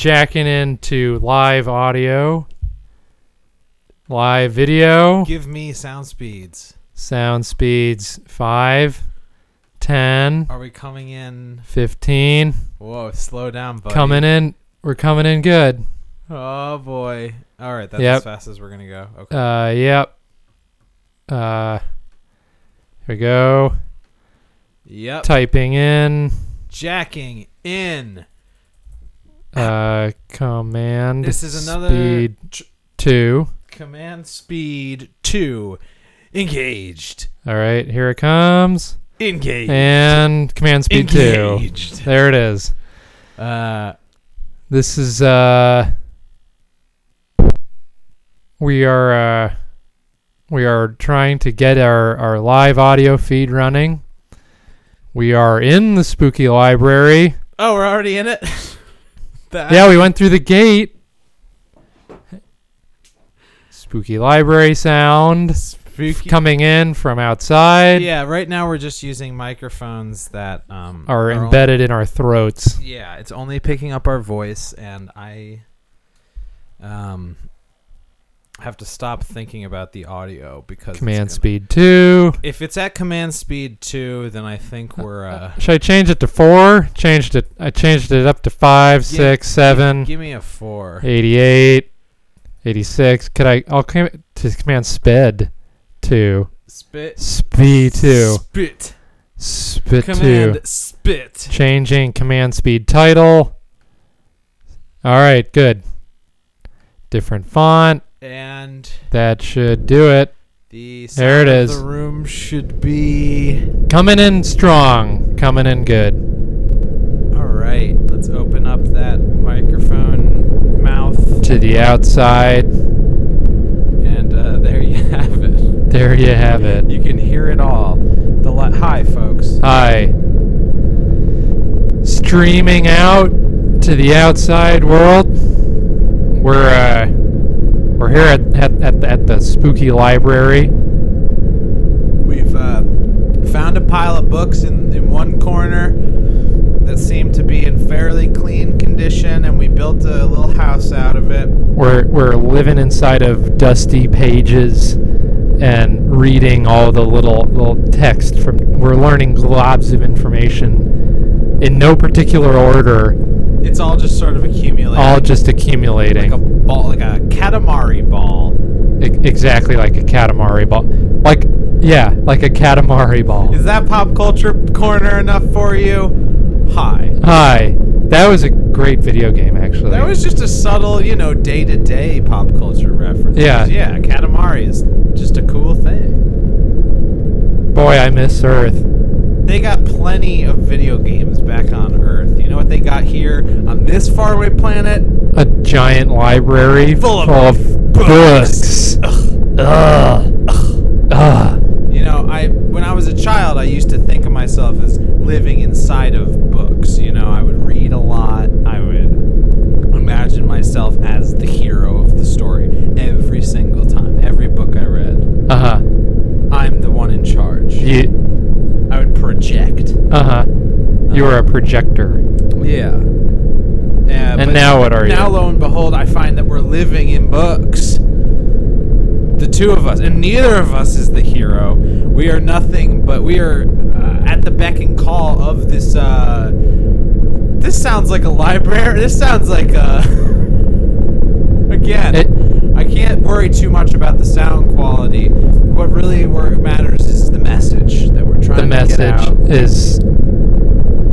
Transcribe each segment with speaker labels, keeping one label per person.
Speaker 1: Jacking into live audio, live video,
Speaker 2: Give me sound speeds.
Speaker 1: sound speeds 5, 10,
Speaker 2: Are we coming in?
Speaker 1: 15.
Speaker 2: Whoa, slow down, buddy.
Speaker 1: Coming in. We're coming in good.
Speaker 2: Oh boy. All right, that's
Speaker 1: Yep.
Speaker 2: as fast as we're gonna go. Okay.
Speaker 1: Uh, yep. Uh, here we go.
Speaker 2: yep.
Speaker 1: Typing in.
Speaker 2: Jacking in.
Speaker 1: Uh, command.
Speaker 2: This is another
Speaker 1: speed
Speaker 2: tr-
Speaker 1: two.
Speaker 2: Command speed two. Engaged.
Speaker 1: All right, here it comes.
Speaker 2: Engaged.
Speaker 1: And command speed two.
Speaker 2: Engaged.
Speaker 1: There it is.
Speaker 2: Uh,
Speaker 1: This is uh we are uh we are trying to get our our live audio feed running. We are in the spooky library.
Speaker 2: oh, we're already in it. That-
Speaker 1: Yeah, we went through the gate. Spooky library sound
Speaker 2: Spooky.
Speaker 1: coming in from outside
Speaker 2: Yeah, right now we're just using microphones that um,
Speaker 1: are
Speaker 2: only-
Speaker 1: embedded in our throats.
Speaker 2: yeah, it's only picking up our voice, and I um have to stop thinking about the audio because
Speaker 1: Command
Speaker 2: gonna-
Speaker 1: speed 2.
Speaker 2: If it's at command speed two, then I think we're uh.
Speaker 1: Should I change it to 4? Changed it I changed it up to five,
Speaker 2: Yeah,
Speaker 1: six, seven.
Speaker 2: Give me a four.
Speaker 1: 88, 86. Could I? I'll come to command sped two.
Speaker 2: Spit.
Speaker 1: Speed two.
Speaker 2: Spit.
Speaker 1: Spit
Speaker 2: Command
Speaker 1: two.
Speaker 2: spit.
Speaker 1: Changing command speed title. All right, good. Different font.
Speaker 2: And
Speaker 1: That should do it.
Speaker 2: the
Speaker 1: There it is.
Speaker 2: The room should be.
Speaker 1: Coming in strong. Coming in good.
Speaker 2: All right. Let's open up that microphone mouth,
Speaker 1: To the outside.
Speaker 2: and uh, there you have it.
Speaker 1: There you have it.
Speaker 2: You can hear it all. The li- hi, folks.
Speaker 1: Hi. Streaming out to the outside world. We're uh, we're here at, at, at, at the spooky library.
Speaker 2: We've uh, found a pile of books in, in one corner that seem to be in fairly clean condition, and we built a little house out of it.
Speaker 1: We're we're living inside of dusty pages and reading all the little little text from. We're learning globs of information in no particular order,
Speaker 2: It's all just sort of accumulating.
Speaker 1: all just accumulating.
Speaker 2: like a ball, like a katamari ball.
Speaker 1: Exactly like a Katamari ball. Like, yeah, like a Katamari ball.
Speaker 2: Is that pop culture corner enough for you? Hi.
Speaker 1: Hi. That was a great video game, actually.
Speaker 2: That was just a subtle, you know, day to day pop culture reference.
Speaker 1: Yeah.
Speaker 2: Yeah, Katamari is just a cool thing.
Speaker 1: Boy, I miss Earth.
Speaker 2: They got plenty of video games back on Earth. What they got here on this faraway planet?
Speaker 1: A giant library
Speaker 2: Full of
Speaker 1: of
Speaker 2: books.
Speaker 1: books. Ugh. Ugh.
Speaker 2: You know, I when I was a child, I used to think of myself as living inside of books. You know, I would read a lot. I would imagine myself as the hero of the story every single time, every book I read.
Speaker 1: Uh huh.
Speaker 2: I'm the one in charge.
Speaker 1: You.
Speaker 2: I would project.
Speaker 1: Uh huh. You were a projector.
Speaker 2: Yeah. Yeah,
Speaker 1: And now what are you?
Speaker 2: Now, lo and behold, I find that we're living in books. The two of us, and neither of us is the hero. We are nothing, but we are uh, at the beck and call of this. Uh, this sounds like a library. This sounds like a. Again,
Speaker 1: It-
Speaker 2: I can't worry too much about the sound quality. What really matters is the message that we're trying
Speaker 1: The
Speaker 2: to get
Speaker 1: message is.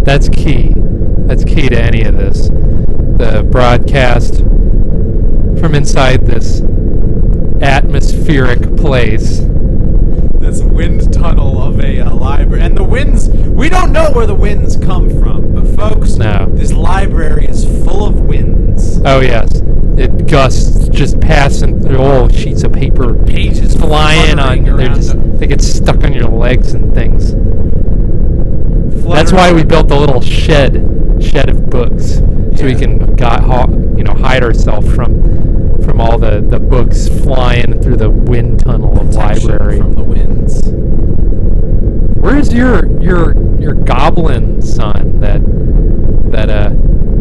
Speaker 1: That's key. That's key to any of this. The broadcast from inside this atmospheric place.
Speaker 2: this wind tunnel of a uh, library. And the winds, we don't know where the winds come from, but Folks,
Speaker 1: No.
Speaker 2: this library is full of winds.
Speaker 1: Oh yes, it gusts just passing through all sheets of paper,
Speaker 2: Pages
Speaker 1: flying on.
Speaker 2: fluttering
Speaker 1: They're just
Speaker 2: the-
Speaker 1: they get stuck on your legs and things. That's why we built the little shed, shed of books, so we can got, you know hide ourselves from from all the, the books flying through the wind tunnel of
Speaker 2: Protection
Speaker 1: library.
Speaker 2: from the winds.
Speaker 1: Where's your your your goblin son that that uh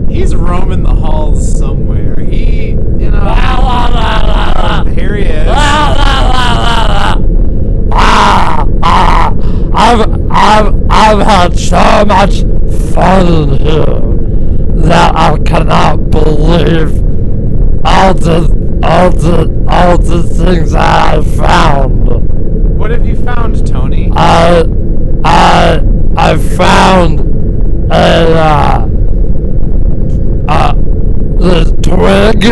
Speaker 2: He's roaming the halls somewhere. He, you know. Oh, here he is.
Speaker 3: Ah, ah, I've, I've, I've had so much fun here that I cannot believe all the, all the, all the things I found.
Speaker 2: What have you found, Tony?
Speaker 3: I, I, I found a, uh, uh, the twig.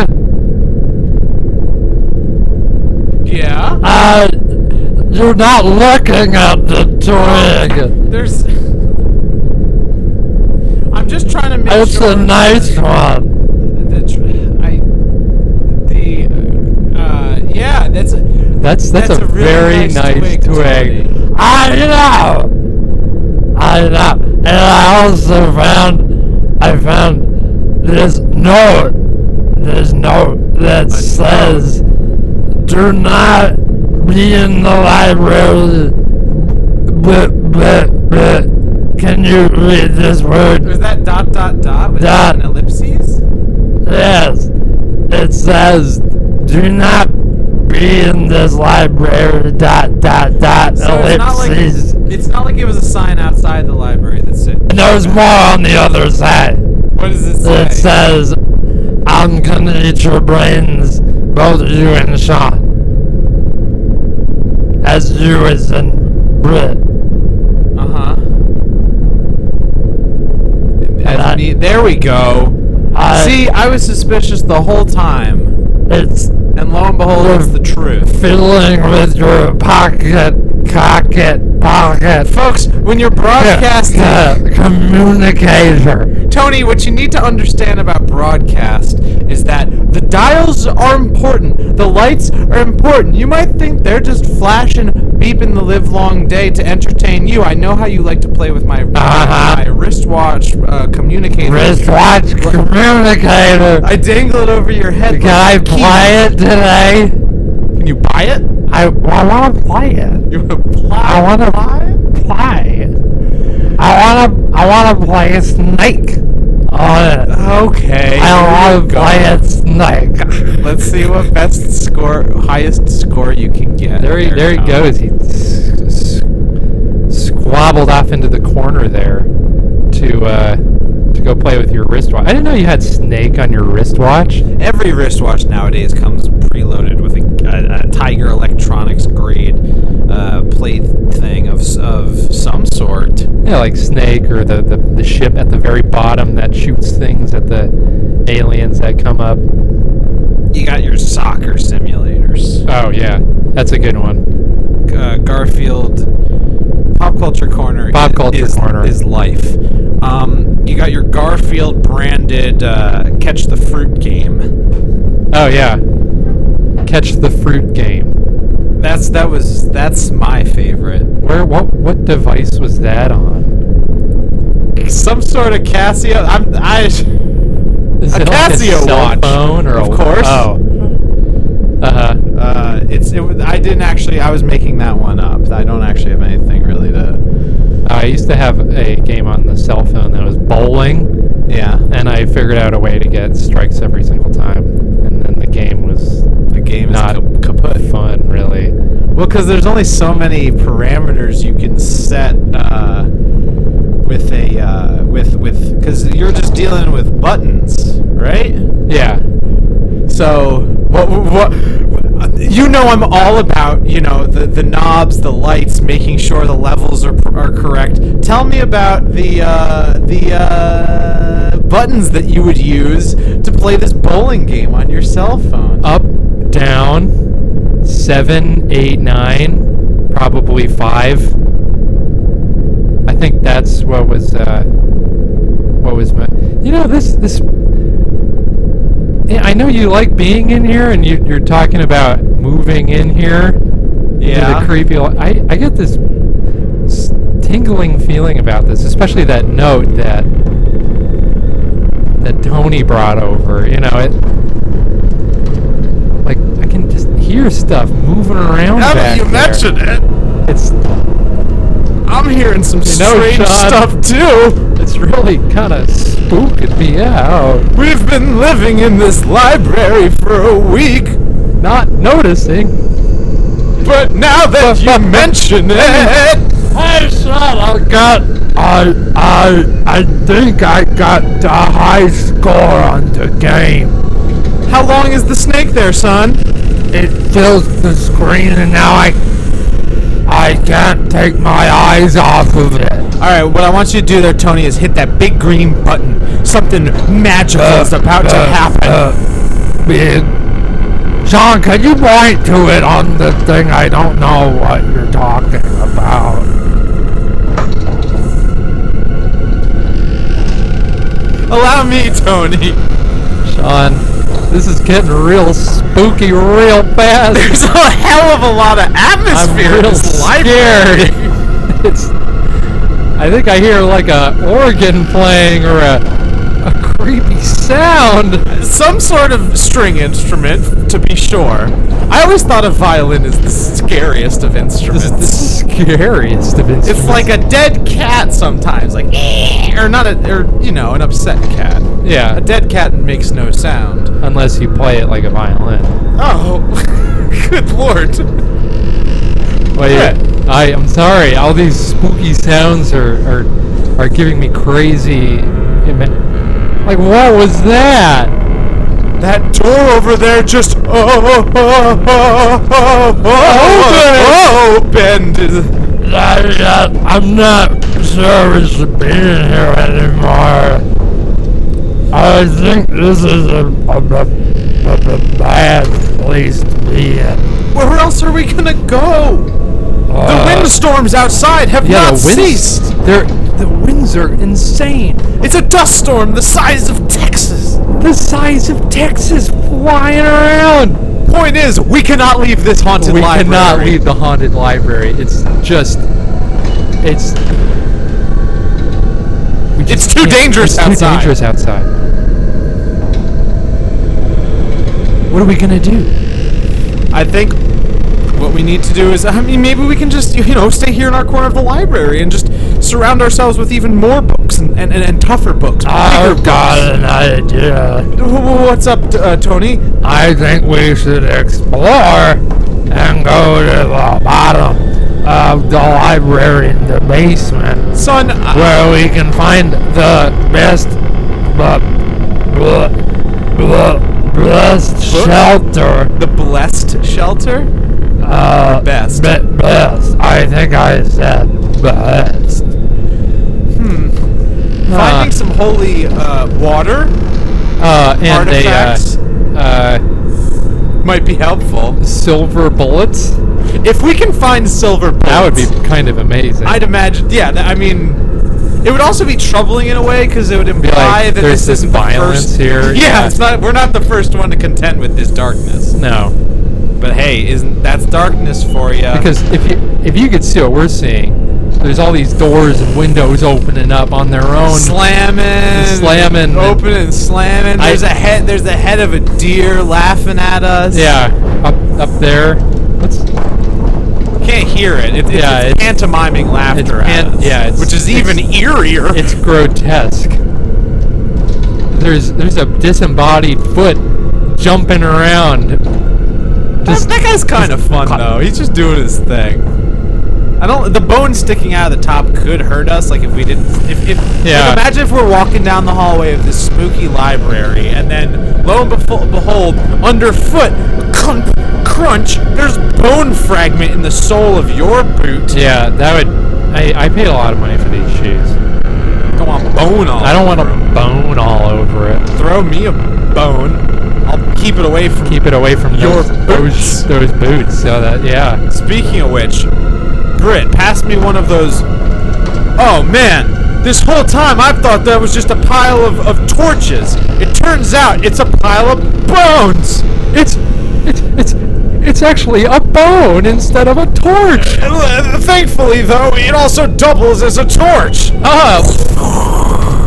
Speaker 2: yeah.
Speaker 3: Uh, you're not looking at the twig.
Speaker 2: There's. I'm just trying to make
Speaker 3: It's
Speaker 2: sure.
Speaker 3: a nice one.
Speaker 2: The, tr- I. The. Uh, yeah, that's. A,
Speaker 1: that's that's, a,
Speaker 2: really
Speaker 1: very nice, twig.
Speaker 2: Tony.
Speaker 3: I know. I know. And I also found, I found this note. This note that says, "Do not be in the library." But, but, but, can you read this word?
Speaker 2: Was that dot dot dot? Was
Speaker 3: Dot.
Speaker 2: that an ellipses?
Speaker 3: Yes. It says, do not be in this library, dot, dot, dot,
Speaker 2: So it's not like it's not like it was a sign outside the library that said.
Speaker 3: And there's more on the other side.
Speaker 2: What does it say?
Speaker 3: It says, I'm gonna eat your brains, both you and Sean. As you is in Britt.
Speaker 2: Uh huh. There we go.
Speaker 3: I,
Speaker 2: See, I was suspicious the whole time,
Speaker 3: it's
Speaker 2: and lo and behold, it's the truth.
Speaker 3: fiddling with your pocket, cocket, pocket.
Speaker 2: Folks, when you're broadcasting,
Speaker 3: communicator.
Speaker 2: Tony, what you need to understand about broadcast is that the dials are important, the lights are important. You might think they're just flashing, beeping the live long day to entertain you. I know how you like to play with my,
Speaker 3: Uh-huh.
Speaker 2: my wristwatch uh, communicator.
Speaker 3: Wristwatch communicator.
Speaker 2: I dangle it over your head.
Speaker 3: Can I
Speaker 2: like key.
Speaker 3: play it today?
Speaker 2: Can you buy it?
Speaker 3: I, I want to play it.
Speaker 2: You want to play?
Speaker 3: I want to play. I want to. I want to play a snake it.
Speaker 2: Okay.
Speaker 3: I
Speaker 2: here
Speaker 3: want
Speaker 2: you
Speaker 3: play a snake.
Speaker 2: Let's see what best score, highest score you can get.
Speaker 1: There he there he goes. He s- s- squabbled off into the corner there to uh, to go play with your wristwatch. I didn't know you had Snake on your wristwatch.
Speaker 2: Every wristwatch nowadays comes preloaded with a, a, a Tiger Electronics grade uh, plate thing of of some sort.
Speaker 1: Yeah, like Snake or the, the, the ship at the very bottom that shoots things at the aliens that come up.
Speaker 2: You got your soccer simulators.
Speaker 1: Oh yeah, that's a good one.
Speaker 2: Uh, Garfield. Pop culture corner.
Speaker 1: Pop
Speaker 2: is-
Speaker 1: culture
Speaker 2: is,
Speaker 1: corner.
Speaker 2: is life. Um, you got your Garfield branded uh, catch the fruit game.
Speaker 1: Oh yeah, catch the fruit game.
Speaker 2: That's that was that's my favorite.
Speaker 1: Where what what device was that on?
Speaker 2: Some sort of Casio. I'm I.
Speaker 1: Is
Speaker 2: A
Speaker 1: it like
Speaker 2: Casio
Speaker 1: a cell
Speaker 2: watch.
Speaker 1: phone or
Speaker 2: Of
Speaker 1: a,
Speaker 2: course.
Speaker 1: Oh. Uh huh.
Speaker 2: Uh, it's it, was- I didn't actually. I was making that one up. I don't actually have anything really to.
Speaker 1: I used to have a game on the cell phone that was bowling,
Speaker 2: Yeah.
Speaker 1: and I figured out a way to get strikes every single time, and then the game was
Speaker 2: The game is
Speaker 1: not
Speaker 2: ka- kaput.
Speaker 1: fun, really.
Speaker 2: Well, because there's only so many parameters you can set uh, with a uh, with with because you're just dealing with buttons, right?
Speaker 1: Yeah.
Speaker 2: So what what you know I'm all about you know the the knobs, the lights, making sure the levels are are correct. Tell me about the uh, the uh, buttons that you would use to play this bowling game on your cell phone.
Speaker 1: Up, down, seven, eight, nine, probably five. I think that's what was uh, what was my. You know this this. I know you like being in here, and you, you're talking about moving in here.
Speaker 2: Yeah.
Speaker 1: The creepy. I I get this tingling feeling about this, especially that note that that Tony brought over. You know it. Like I can just hear stuff moving around.
Speaker 2: Now that you
Speaker 1: there.
Speaker 2: mention it,
Speaker 1: it's
Speaker 2: I'm hearing some
Speaker 1: You know,
Speaker 2: strange stuff too.
Speaker 1: it's really kind of spooking me out.
Speaker 2: We've been living in this library for a week,
Speaker 1: Not noticing.
Speaker 2: but now that you mention it,
Speaker 3: Hey, son, I got. I. I. I think I got the high score on the game.
Speaker 2: How long is the snake there, son?
Speaker 3: It fills the screen, and now I. I can't take my eyes off of it.
Speaker 2: All right, what I want you to do there, Tony, is hit that big green button. Something magical is about to
Speaker 3: uh,
Speaker 2: happen.
Speaker 3: uh, big. Sean, can you point to it on the thing? I don't know what you're talking about.
Speaker 2: Allow me, Tony.
Speaker 1: Sean, this is getting real spooky real fast.
Speaker 2: There's a hell of a lot of atmosphere I'm in
Speaker 1: real scared. it's. I think I hear like a organ playing or a a creepy sound.
Speaker 2: Some sort of string instrument, to be sure. I always thought a violin is the scariest of instruments.
Speaker 1: is the scariest of instruments.
Speaker 2: It's like a dead cat sometimes, like or not a, or you know, an upset cat.
Speaker 1: yeah,
Speaker 2: A dead cat makes no sound.
Speaker 1: unless you play it like a violin.
Speaker 2: Oh, good lord!
Speaker 1: Well, yeah, I am sorry. All these spooky sounds are are, are giving me crazy. Like what was that?
Speaker 2: That door over there just oh oh oh oh oh, oh opened.
Speaker 3: That, I'm not sure we should be in here anymore. I think this is a, a, a, a bad place to be in.
Speaker 2: Where else are we gonna go? The
Speaker 3: Uh,
Speaker 2: windstorms outside have
Speaker 1: Yeah,
Speaker 2: not
Speaker 1: the winds.
Speaker 2: ceased.
Speaker 1: They're, the winds are insane.
Speaker 2: It's a dust storm the size of Texas.
Speaker 1: The size of Texas flying around.
Speaker 2: Point is, we cannot leave this haunted
Speaker 1: we
Speaker 2: library.
Speaker 1: We cannot leave the haunted library. It's just, it's. we
Speaker 2: It's too dangerous
Speaker 1: it's
Speaker 2: outside.
Speaker 1: Too dangerous outside. What are we gonna do?
Speaker 2: I think what we need to do is, I mean, maybe we can just, you know, stay here in our corner of the library and just surround ourselves with even more books and, and, and, and tougher books.
Speaker 3: I've got an idea.
Speaker 2: books. Wh- wh- What's up, uh, Tony?
Speaker 3: I think we should explore and go to the bottom of the library in the basement
Speaker 2: Son, I-
Speaker 3: where we can find the best but bl- bl- blessed shelter.
Speaker 2: the blessed shelter?
Speaker 3: Uh,
Speaker 2: Best.
Speaker 3: be- best. I think I said best. Hmm.
Speaker 2: Finding some holy uh, water
Speaker 1: Uh, and
Speaker 2: Artifacts?
Speaker 1: a uh,
Speaker 2: might be helpful.
Speaker 1: uh, silver bullets.
Speaker 2: If we can find silver bullets,
Speaker 1: That would be kind of amazing.
Speaker 2: I'd imagine. Yeah, I mean, it would also be troubling in a way because it would imply that
Speaker 1: there's
Speaker 2: this isn't the
Speaker 1: violence
Speaker 2: first.
Speaker 1: here,
Speaker 2: Yeah,
Speaker 1: yeah.
Speaker 2: it's not. We're not the first one to contend with this darkness.
Speaker 1: no,
Speaker 2: But hey, isn't that's darkness for you?
Speaker 1: because if you if you could see what we're seeing, there's all these doors and windows opening up on their own.
Speaker 2: slamming,
Speaker 1: slamming,
Speaker 2: opening and slamming. There's a head. There's the head of a deer laughing at us.
Speaker 1: yeah, up up there. What's
Speaker 2: can't hear it.
Speaker 1: Yeah,
Speaker 2: it's
Speaker 1: it's-
Speaker 2: pantomiming laughter
Speaker 1: it's pan-
Speaker 2: us,
Speaker 1: yeah,
Speaker 2: which is even eerier.
Speaker 1: it's grotesque. There's there's a disembodied foot jumping around.
Speaker 2: That,
Speaker 1: Just
Speaker 2: that guy's kind of fun
Speaker 1: cut-
Speaker 2: though. He's just doing his thing. I don't. The bone sticking out of the top could hurt us. Like if we didn't. If, if
Speaker 1: Yeah.
Speaker 2: like, imagine if we're walking down the hallway of this spooky library, and then lo and befo- behold, underfoot, crunch, crunch. There's bone fragment in the sole of your boot.
Speaker 1: yeah, that would. I I paid a lot of money for these shoes.
Speaker 2: Go on, bone all.
Speaker 1: I don't want a bone all over it.
Speaker 2: throw me a bone. I'll keep it away from.
Speaker 1: Keep it away from
Speaker 2: Your
Speaker 1: those,
Speaker 2: boots.
Speaker 1: those those boots. So that yeah.
Speaker 2: Speaking of which, Britt, pass me one of those. Oh man, This whole time I've thought that was just a pile of, of torches. It turns out it's a pile of bones.
Speaker 1: It's it's it's it's actually a bone instead of a torch.
Speaker 2: Thankfully, though, it also doubles as a torch.
Speaker 1: Oh.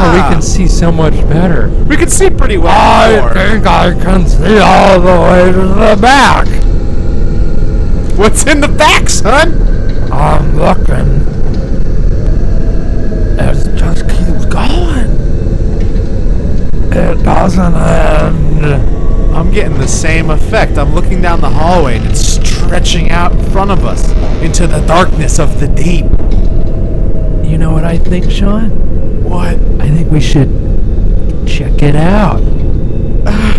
Speaker 1: Oh, we can see so much better.
Speaker 2: We can see pretty well.
Speaker 3: I think I can see all the way to the back.
Speaker 2: What's in the back, son?
Speaker 3: I'm looking. It just keeps going. It doesn't end.
Speaker 2: I'm getting the same effect. I'm looking down the hallway and it's stretching out in front of us into the darkness of the deep.
Speaker 1: You know what I think, Sean?
Speaker 2: What?
Speaker 1: I think we should check it out.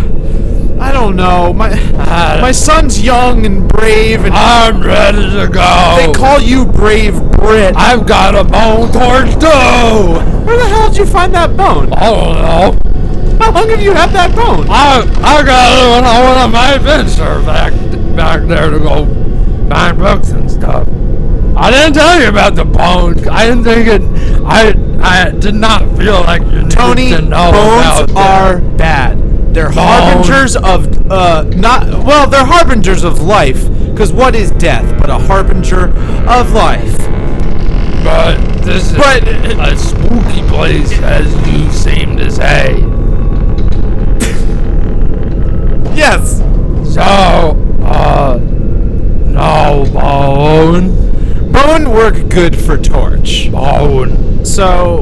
Speaker 2: I don't know. My
Speaker 3: I-
Speaker 2: my son's young and brave, and
Speaker 3: I'm ready to go.
Speaker 2: they call you Brave Britt.
Speaker 3: I've got a bone torch too.
Speaker 2: Where the hell did you find that bone?
Speaker 3: I don't know.
Speaker 2: How long have you had that bone?
Speaker 3: I I got it when I went on my adventure back back there to go find books and stuff. I didn't tell you about the bones. I didn't think it. I I did not feel like you
Speaker 2: Tony,
Speaker 3: to know
Speaker 2: bones are
Speaker 3: that.
Speaker 2: bad. They're harbingers of uh not well, they're harbingers of life. Cause what is death but a harbinger of life?
Speaker 3: But this is
Speaker 2: But-
Speaker 3: a spooky place, as you seem to say.
Speaker 2: Yes.
Speaker 3: So, uh, no bone,
Speaker 2: Bone work good for torch.
Speaker 3: bone.
Speaker 2: So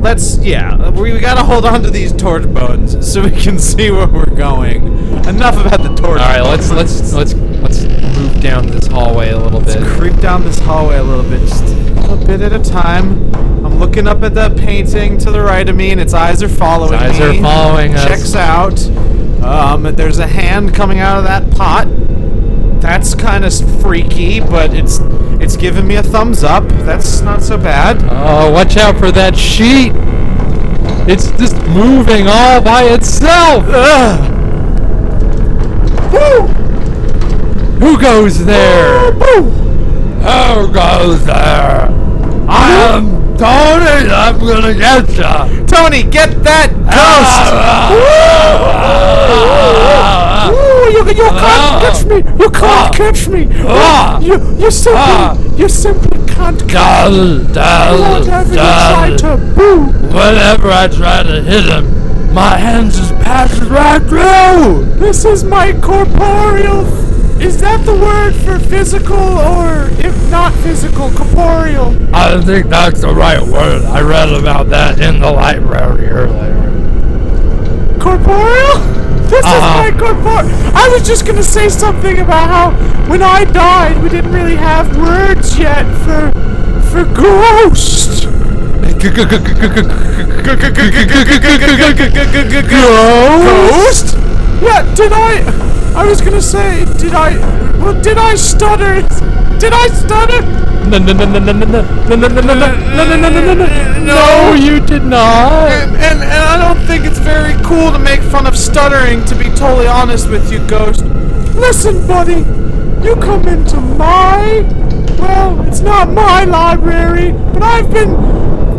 Speaker 2: let's yeah, we, we gotta hold on to these torch bones so we can see where we're going. Enough about the torch.
Speaker 1: All right, let's let's let's let's move down this hallway a little bit.
Speaker 2: creep down this hallway a little bit, just a bit at a time. I'm looking up at that painting to the right of me, and its eyes are following
Speaker 1: Its eyes
Speaker 2: me.
Speaker 1: are following us.
Speaker 2: Checks out. Um, there's a hand coming out of that pot. That's kind of freaky, but it's it's giving me a thumbs up. That's not so bad.
Speaker 1: Oh, watch out for that sheet! It's just moving all by itself.
Speaker 2: Ugh. Woo!
Speaker 1: Who goes there?
Speaker 2: Woo!
Speaker 3: Who goes there? I'm Tony. I'm gonna get ya.
Speaker 2: Tony, get that ghost! Ooh, you, you can't catch me! You can't catch me!
Speaker 3: Ah.
Speaker 2: You, you simply,
Speaker 3: Ah.
Speaker 2: you simply can't catch me! Whatever you try to boo!
Speaker 3: Whenever I try to hit him, my hands just passes right through.
Speaker 2: This is my corporeal. Is that the word for physical or if not physical, corporeal?
Speaker 3: I think that's the right word. I read about that in the library earlier.
Speaker 2: Corporeal? This
Speaker 3: Uh-huh.
Speaker 2: is my corporeal. I was just gonna say something about how when I died, we didn't really have words yet for for ghost. Ghost? Yeah, did I? I was gonna say, did I? Well, did I stutter? Did I stutter?
Speaker 1: No, no, no, no, no, no, no, no, no, no, no, no, no, no, no, you did not.
Speaker 2: And, and, and I don't think it's very cool to make fun of stuttering, to be totally honest with you, Ghost. Listen, buddy, you come into my. Well, it's not my library, but I've been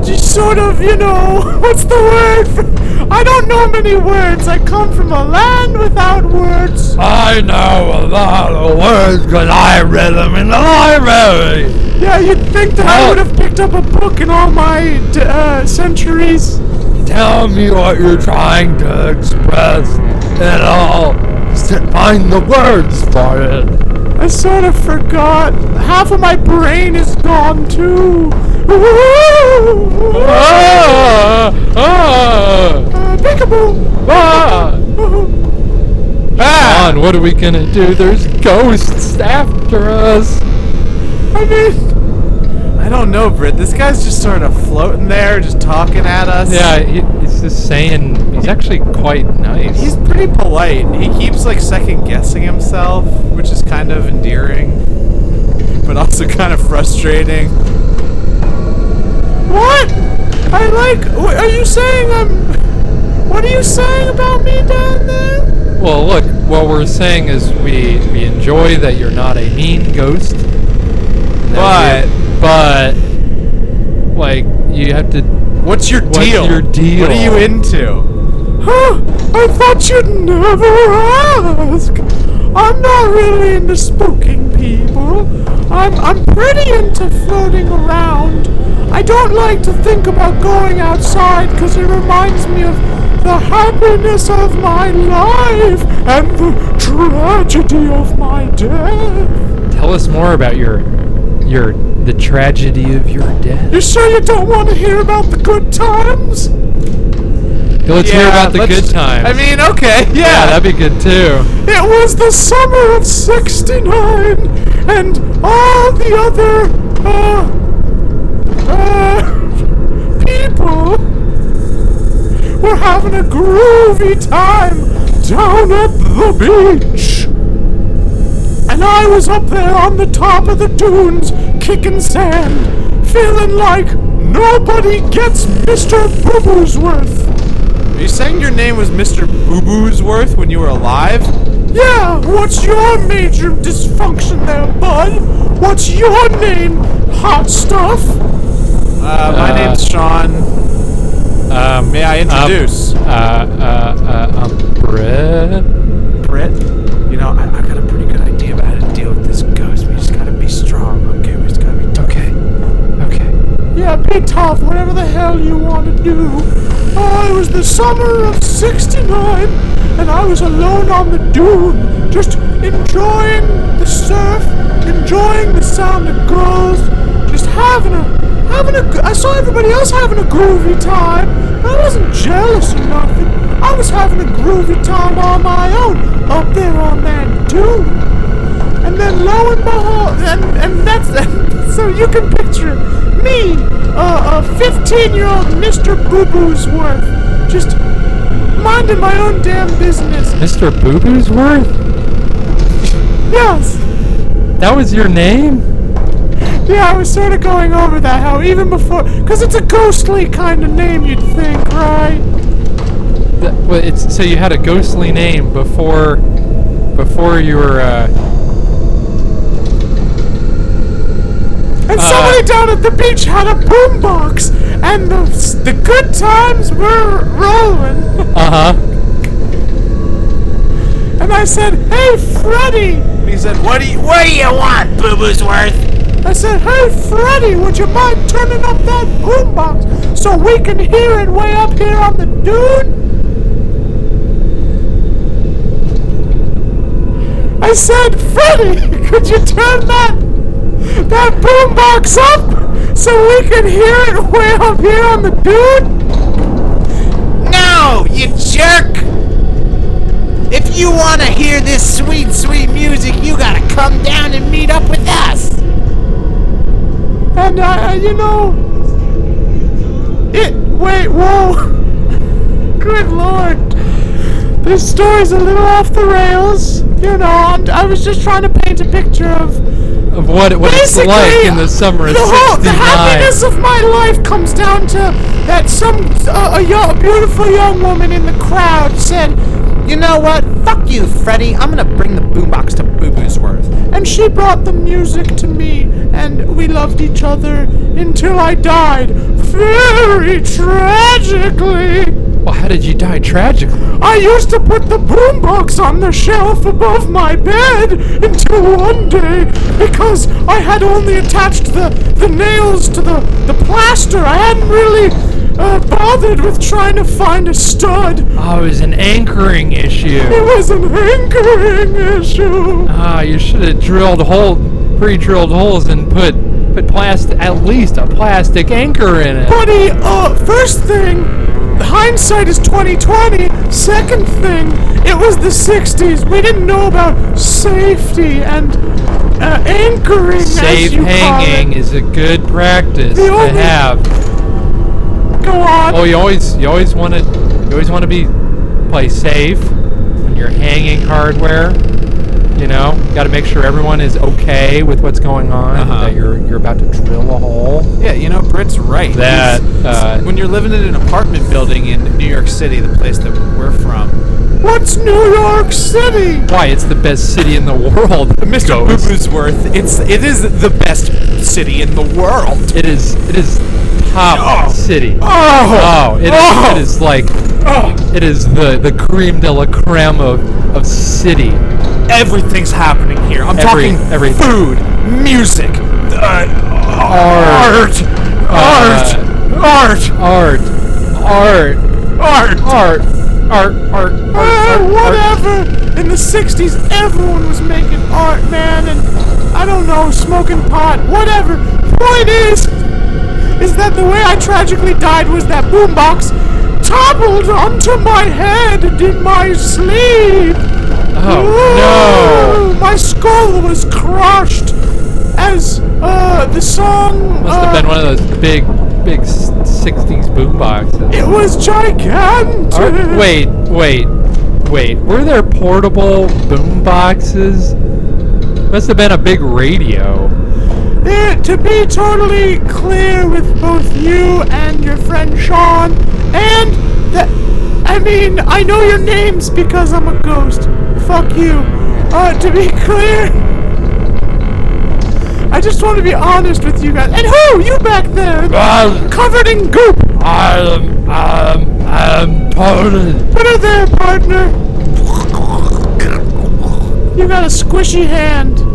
Speaker 2: just sort of, you know, what's the word? For, I don't know many words. I come from a land without words.
Speaker 3: I know a lot of words because I read them in the library.
Speaker 2: Yeah, you'd think that I would have picked up a book in all my d- uh, centuries.
Speaker 3: Tell me what you're trying to express, and I'll find the words for it.
Speaker 2: I sort of forgot. Half of my brain is gone too.
Speaker 1: Ah, ah,
Speaker 2: peekaboo.
Speaker 1: ah.
Speaker 2: Ah,
Speaker 1: John, what are we gonna do? There's ghosts after us.
Speaker 2: I mean, I don't know, Britt. This guy's just sort of floating there, just talking at us.
Speaker 1: Yeah, he, he's just saying. He's actually quite nice.
Speaker 2: He's pretty polite. He keeps like second guessing himself, which is kind of endearing, but also kind of frustrating. What? I like. Are you saying I'm? What are you saying about me down there?
Speaker 1: Well, look, what we're saying is we we enjoy that you're not a mean ghost.
Speaker 2: But-
Speaker 1: but like you have to.
Speaker 4: What's your
Speaker 1: What's
Speaker 4: deal?
Speaker 1: your deal?
Speaker 4: What are you into?
Speaker 2: Huh, I thought you'd never ask. I'm not really into spooking people. I'm I'm pretty into floating around. I don't like to think about going outside because it reminds me of the happiness of my life and the tragedy of my death.
Speaker 1: Tell us more about your your the tragedy of your death.
Speaker 2: You sure you don't want to hear about the good times?
Speaker 1: Let's hear about the good times.
Speaker 4: I mean, okay, yeah.
Speaker 1: yeah, that'd be good too.
Speaker 2: It was the summer of 69, and all the other, uh, uh, people were having a groovy time down at the beach. And I was up there on the top of the dunes, kicking sand, feeling like nobody gets Mr. Boo worth.
Speaker 4: Are you saying your name was Mr. Boo Boosworth when you were alive?
Speaker 2: Yeah, what's your major dysfunction there, bud? What's your name, hot stuff?
Speaker 4: Uh, my
Speaker 1: Uh,
Speaker 4: name's Sean.
Speaker 1: Um,
Speaker 4: May I introduce?
Speaker 1: Uh, uh, uh, um, Brett.
Speaker 4: Britt, you know, I, I got a pretty good idea about how to deal with this ghost. We just gotta be strong, okay? We just gotta be tough.
Speaker 1: Okay. Okay.
Speaker 2: Yeah, be tough, whatever the hell you want to do. Oh, it was the summer of 69, and I was alone on the dune, just enjoying the surf, enjoying the sound of girls, just having a, having a, I saw everybody else having a groovy time, but I wasn't jealous or nothing. I was having a groovy time on my own, up there on that dune. And then lo and behold, and, and that's so you can picture me, uh, a 15 year old Mr. Boo Boo's worth, just minding my own damn business.
Speaker 1: Mr. Boo Boo's worth?
Speaker 2: Yes.
Speaker 1: That was your name?
Speaker 2: Yeah, I was sort of going over that, how even before, because it's a ghostly kind of name, you'd think, right?
Speaker 1: That, well, it's so you had a ghostly name before before you were uh,
Speaker 2: And
Speaker 1: Uh,
Speaker 2: somebody down at the beach had a boombox, and the, the good times were rolling.
Speaker 1: uh huh.
Speaker 2: And I said, hey, Freddie,
Speaker 4: He said, "What do you What do you want, Boo Boosworth?"
Speaker 2: I said, hey, Freddy, would you mind turning up that boombox so we can hear it way up here on the dune? I said, Freddy, could you turn that that boombox up so we can hear it way up here on the dune?
Speaker 4: No, you jerk! If you want to hear this sweet, sweet music, you gotta come down and meet up with us.
Speaker 2: And uh, you know, it. Wait, whoa! Good lord, this story's a little off the rails. You know, I'm, I was just trying to paint a picture of
Speaker 1: Of what what it's
Speaker 2: basically
Speaker 1: like in the summer of
Speaker 2: the whole the happiness of my life comes down to that some uh, a, young, beautiful young woman in the crowd said,
Speaker 4: You know what? Fuck you, Freddy. I'm gonna bring the boombox to Boo Boosworth.
Speaker 2: and she brought the music to me, and we loved each other until I died very tragically.
Speaker 1: Well, how did you die tragically?
Speaker 2: I used to put the boombox on the shelf above my bed until one day, because I had only attached the, the nails to the, the plaster, I hadn't really uh, bothered with trying to find a stud.
Speaker 1: Oh, it was an anchoring issue.
Speaker 2: It was an anchoring issue.
Speaker 1: Ah, you should have drilled hole, pre-drilled holes and put put plastic, at least a plastic anchor in it.
Speaker 2: Buddy, uh, first thing, hindsight is 2020. Second thing, it was the 60s. We didn't know about safety and uh, anchoring,
Speaker 1: Safe hanging is a good practice
Speaker 2: The
Speaker 1: to
Speaker 2: only-
Speaker 1: have.
Speaker 2: Go on.
Speaker 1: Oh, you always you always want to you always want to be play safe when you're hanging hardware. You know, got to make sure everyone is okay with what's going on.
Speaker 2: Uh-huh.
Speaker 1: That you're you're about to drill a hole.
Speaker 2: Yeah, you know, Britt's right.
Speaker 1: That, uh,
Speaker 2: when you're living in an apartment building in New York City, the place that we're from. What's New York City?
Speaker 1: Why? It's the best city in the world.
Speaker 2: Mr.
Speaker 1: Ghost.
Speaker 2: Boo-Boosworth, it's it is the best city in the world.
Speaker 1: It is. It is top
Speaker 2: Oh.
Speaker 1: city.
Speaker 2: Oh,
Speaker 1: Oh, it is,
Speaker 2: Oh.
Speaker 1: it is like
Speaker 2: Oh.
Speaker 1: it is the the creme de la creme of of city.
Speaker 2: everything's happening here. I'm
Speaker 1: Every-
Speaker 2: talking
Speaker 1: everything.
Speaker 2: food, music, uh,
Speaker 1: Art.
Speaker 2: art,
Speaker 1: Uh,
Speaker 2: art,
Speaker 1: Art, art,
Speaker 2: art,
Speaker 1: art, art, art,
Speaker 2: Uh,
Speaker 1: art, art.
Speaker 2: whatever. In the 60s, everyone was making art, man, and I don't know, smoking pot, whatever. Point is, is that the way I tragically died was that boombox toppled onto my head in my sleep.
Speaker 1: Oh
Speaker 2: Ooh, My skull was crushed as uh, the song.
Speaker 1: no! Must have
Speaker 2: uh,
Speaker 1: been one of those big, big s- '60s boomboxes.
Speaker 2: It was gigantic.
Speaker 1: Are- wait, wait, wait. Were there portable boomboxes? Must have been a big radio.
Speaker 2: Eh, to be totally clear with both you and your friend Sean, and that, I mean, I know your names because I'm a ghost. Fuck you. Uh, to be clear, I just want to be honest with you guys. And who? You back there,
Speaker 3: Well,
Speaker 2: covered in goop.
Speaker 3: I am, I am, I am Tony.
Speaker 2: Put her there, partner. You got a squishy hand.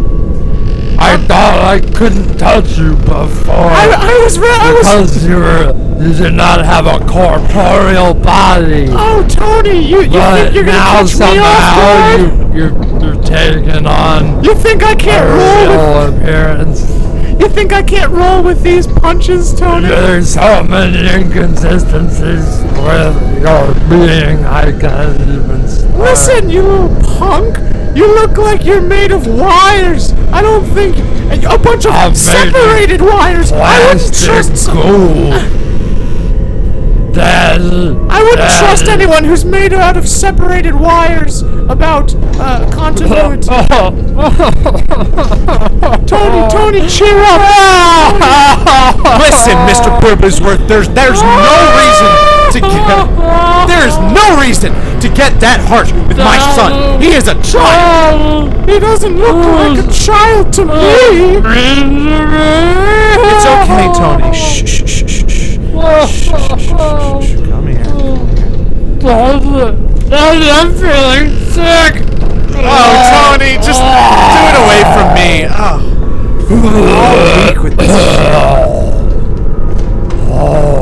Speaker 3: I thought I couldn't touch you before.
Speaker 2: I, I was re- I was.
Speaker 3: because you were, you did not have a corporeal body.
Speaker 2: Oh, Tony, you, you
Speaker 3: but
Speaker 2: think you're gonna
Speaker 3: now
Speaker 2: catch me off guard?
Speaker 3: you, you're, you're taking on
Speaker 2: You think I can't roll with
Speaker 3: appearance.
Speaker 2: You think I can't roll with these punches, Tony?
Speaker 3: There's so many inconsistencies with your being. I can't even. start.
Speaker 2: Listen, you little punk! You look like you're made of wires. I don't think a bunch of
Speaker 3: I'm
Speaker 2: separated wires. I wouldn't trust.
Speaker 3: gold. That,
Speaker 2: I wouldn't trust anyone who's made out of separated wires about uh, continuity. Tony, Tony, cheer up!
Speaker 5: Listen, Mr. Burbisworth, there's there's no reason to get there's no reason to get that harsh with my son. He is a child.
Speaker 2: He doesn't look like a child to me.
Speaker 5: It's okay, Tony. Shh, shh, shh, shh, shh. Come here.
Speaker 3: I'm feeling sick.
Speaker 5: Oh, Tony, just do it away from me. Oh. All weak with this
Speaker 2: Base- oh,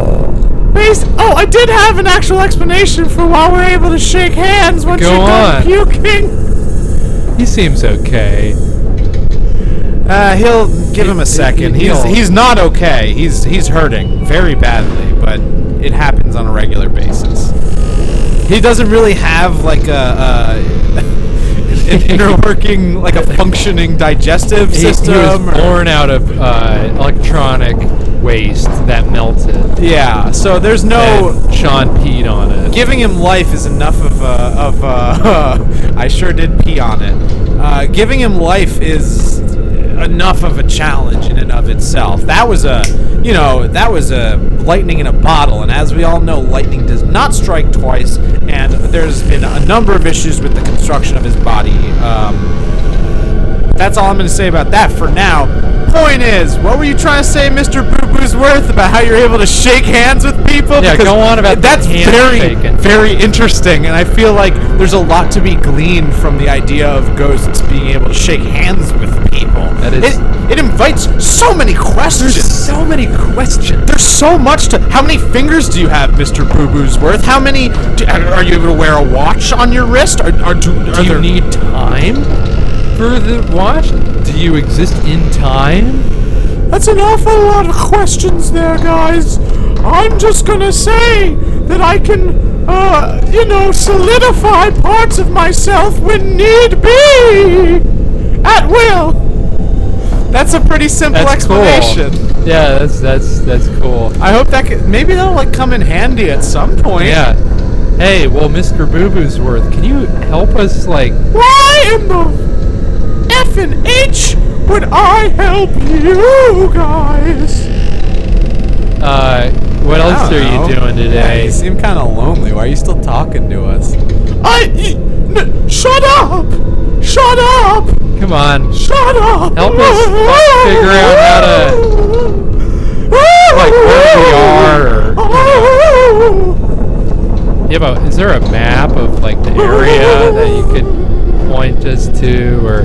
Speaker 2: I did have an actual explanation for why we're able to shake hands once
Speaker 1: Go
Speaker 2: you're done
Speaker 1: on.
Speaker 2: puking.
Speaker 1: He seems okay.
Speaker 5: Uh, he'll give him a second. He's
Speaker 1: he'll-
Speaker 5: he's not okay. He's he's hurting very badly, but it happens on a regular basis. He doesn't really have like a, a an inner working, like a functioning digestive
Speaker 1: He, he
Speaker 5: system.
Speaker 1: was
Speaker 5: or-
Speaker 1: born out of uh, electronic waste that melted.
Speaker 5: yeah, so there's no
Speaker 1: and Sean peed on it.
Speaker 5: giving him life is enough of a of a. I sure did pee on it. Uh, giving him life is enough of a challenge in and of itself. That was a, you know, that was a lightning in a bottle, and as we all know, lightning does not strike twice. And there's been a number of issues with the construction of his body. Um, that's all I'm going to say about that for now. Point is, what were you trying to say, Mr. Boo Boo's Worth, about how you're able to shake hands with people?
Speaker 1: Yeah,
Speaker 5: Because
Speaker 1: go on about
Speaker 5: that's very,
Speaker 1: shaking.
Speaker 5: very interesting, and I feel like there's a lot to be gleaned from the idea of ghosts being able to shake hands with people.
Speaker 1: That is-
Speaker 5: it, it invites so many questions.
Speaker 1: so many questions.
Speaker 5: There's so much to. How many fingers do you have, Mr. Boo Boo's Worth? How many? Do, are you able to wear a watch on your wrist? Are, are, do, are
Speaker 1: Do you
Speaker 5: there,
Speaker 1: need time for the watch? Do you exist in time?
Speaker 2: That's an awful lot of questions there, guys. I'm just gonna say that I can, uh, you know, solidify parts of myself when need be. At will.
Speaker 5: That's a pretty simple
Speaker 1: That's
Speaker 5: explanation.
Speaker 1: cool. Yeah, that's that's that's cool.
Speaker 5: I hope that could, maybe that'll like come in handy at some point.
Speaker 1: Yeah. Hey, well, Mr. Boo Boo's worth. Can you help us like
Speaker 2: Why in the F and H would I help you guys?
Speaker 1: Uh, what else are
Speaker 2: don't
Speaker 1: you
Speaker 2: know.
Speaker 1: doing
Speaker 2: Yeah,
Speaker 1: today?
Speaker 2: you seem kind of lonely. Why are you still talking to us? I. N- shut up! Shut up!
Speaker 1: Come on.
Speaker 2: Shut up!
Speaker 1: Help us figure out how to- like where we are. Or, yeah, but is there a map of like the area that you could point us to, or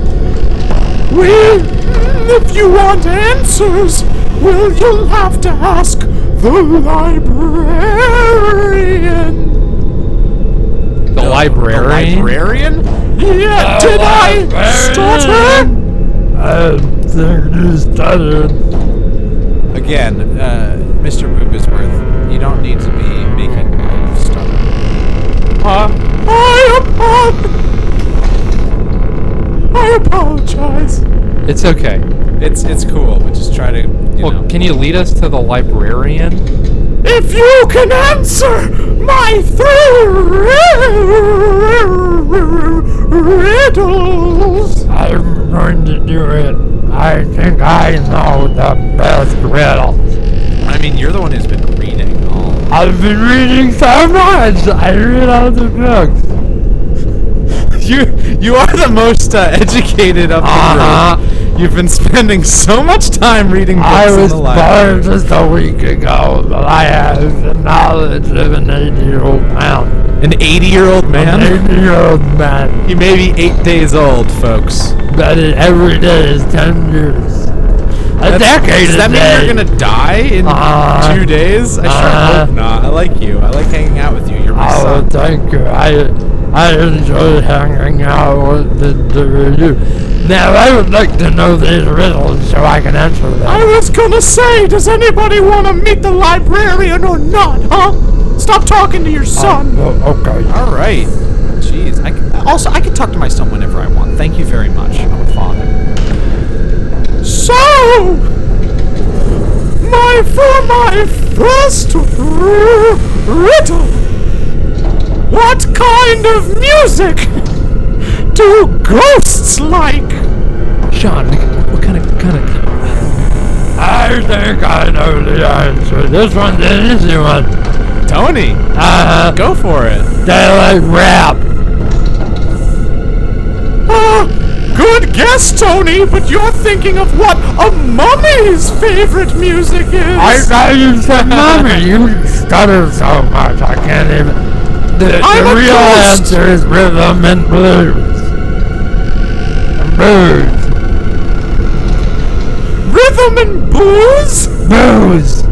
Speaker 2: Well, if you want answers, well, you'll have to ask the librarian.
Speaker 1: the librarian?
Speaker 2: librarian? Yeah, did I stutter?
Speaker 3: I think you stuttered.
Speaker 2: Again, uh, Mr. Boobisworth, you don't need to be making light of stutter. Uh, I, apo- I apologize.
Speaker 1: It's okay.
Speaker 2: It's it's cool, but just try to, you
Speaker 1: Well,
Speaker 2: know.
Speaker 1: can you lead us to the librarian?
Speaker 2: If you can answer my three riddles,
Speaker 3: I'm going to do it. I think I know the best riddle.
Speaker 2: I mean, you're the one who's been reading all.
Speaker 3: I've been reading so much. I read all the books.
Speaker 2: You you are the most uh, educated of the
Speaker 3: Uh-huh.
Speaker 2: group. You've been spending so much time reading books
Speaker 3: I
Speaker 2: in
Speaker 3: was
Speaker 2: the library.
Speaker 3: born just a week ago, but I have the knowledge of an 80-year-old man.
Speaker 2: An 80-year-old man?
Speaker 3: An
Speaker 2: man.
Speaker 3: 80-year-old man.
Speaker 2: He may be eight days old, folks.
Speaker 3: But every day is 10 years. A
Speaker 2: That's-
Speaker 3: decade
Speaker 2: Does that mean you're gonna die in
Speaker 3: Uh,
Speaker 2: two days? I sure
Speaker 3: uh,
Speaker 2: hope not. I like you. I like hanging out with you. You're my
Speaker 3: Oh,
Speaker 2: son.
Speaker 3: thank you. I I enjoy hanging out with the, the you. Now, I would like to know these riddles so I can answer them.
Speaker 2: I was gonna say, does anybody want to meet the librarian or not, huh? Stop talking to your oh, son.
Speaker 3: Oh, okay.
Speaker 2: All right. Jeez. I c- also, I can talk to my son whenever I want. Thank you very much. I'm a father. So, my for my first r- riddle, what kind of music do ghosts like?
Speaker 1: Sean, what kind of kind of?
Speaker 3: I think I know the answer. This one's an easy one.
Speaker 2: Tony,
Speaker 3: Uh,
Speaker 2: go for it.
Speaker 3: they like rap.
Speaker 2: Ah, good guess, Tony, but you're thinking of what a mummy's favorite music is.
Speaker 3: I thought you said mummy. You stutter so much. I can't even. The,
Speaker 2: I'm
Speaker 3: the real
Speaker 2: ghost.
Speaker 3: answer is rhythm and blues. And blues.
Speaker 2: Rhythm and blues?
Speaker 3: Blues.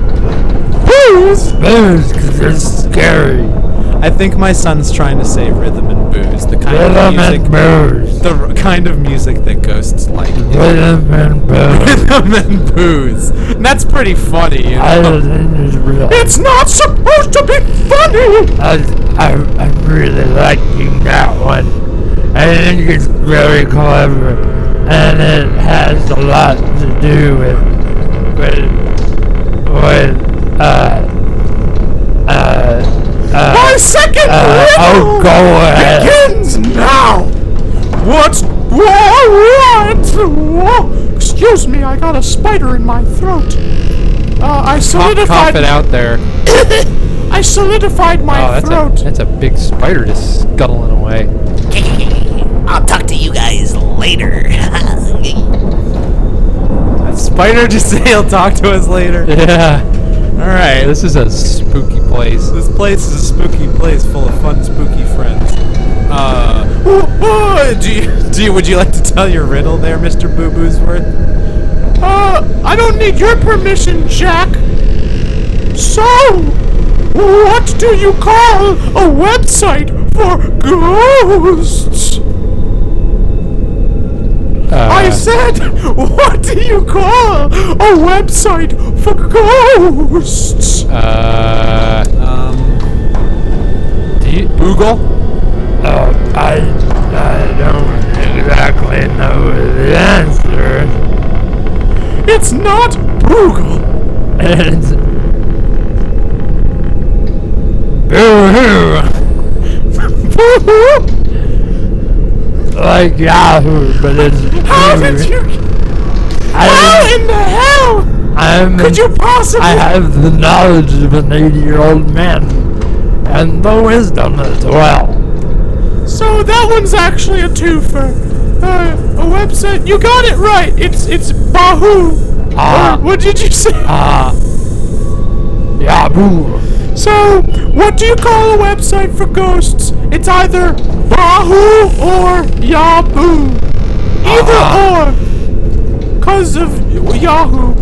Speaker 2: Blues?
Speaker 3: Blues, because they're scary.
Speaker 2: I think my son's trying to say rhythm and booze, the kind of music,
Speaker 3: and blues.
Speaker 2: the r- kind of music that ghosts like.
Speaker 3: Rhythm and blues.
Speaker 2: Rhythm and booze. And that's pretty funny, you
Speaker 3: I
Speaker 2: know.
Speaker 3: think it's real.
Speaker 2: It's not supposed to be funny.
Speaker 3: I, I, I'm really liking that one. I think it's very clever, and it has a lot to do with, with, with, uh, uh, uh,
Speaker 2: My second
Speaker 3: uh,
Speaker 2: riddle
Speaker 3: oh, go ahead.
Speaker 2: begins now. What? What? What? Excuse me, I got a spider in my throat. Uh, I
Speaker 1: Cough,
Speaker 2: solidified.
Speaker 1: cough it out there.
Speaker 2: I solidified my
Speaker 1: Oh, that's
Speaker 2: throat.
Speaker 1: a that's a big spider just scuttling away.
Speaker 6: I'll talk to you guys later.
Speaker 2: That spider just say he'll talk to us later.
Speaker 1: Yeah,
Speaker 2: All right.
Speaker 1: this is a spooky place.
Speaker 2: This place is a spooky place full of fun, spooky friends. Uh, oh, oh, do you, do you, would you like to tell your riddle there, Mr. Boo Boosworth? Uh, I don't need your permission, Jack. So, what do you call a website for ghosts?
Speaker 1: Uh,
Speaker 2: I said, what do you call a website for ghosts?
Speaker 1: uh,
Speaker 2: Um,
Speaker 1: do you,
Speaker 2: Google?
Speaker 3: Uh, I, I don't exactly know the answer.
Speaker 2: It's not Google.
Speaker 3: It's boo-hoo. like Yahoo, but it's
Speaker 2: How did you?
Speaker 3: I,
Speaker 2: How in the hell
Speaker 3: I'm
Speaker 2: could you possibly?
Speaker 3: I have the knowledge of an 80 year old man and the wisdom as well.
Speaker 2: So that one's actually a twofer. Uh, a website. You got it right. It's it's Bahoo.
Speaker 3: Ah.
Speaker 2: Or what did you say?
Speaker 3: Ah. Yahoo.
Speaker 2: So, what do you call a website for ghosts? It's either Bahoo or Yahoo. Either
Speaker 3: Ah.
Speaker 2: or. Cause of Yahoo.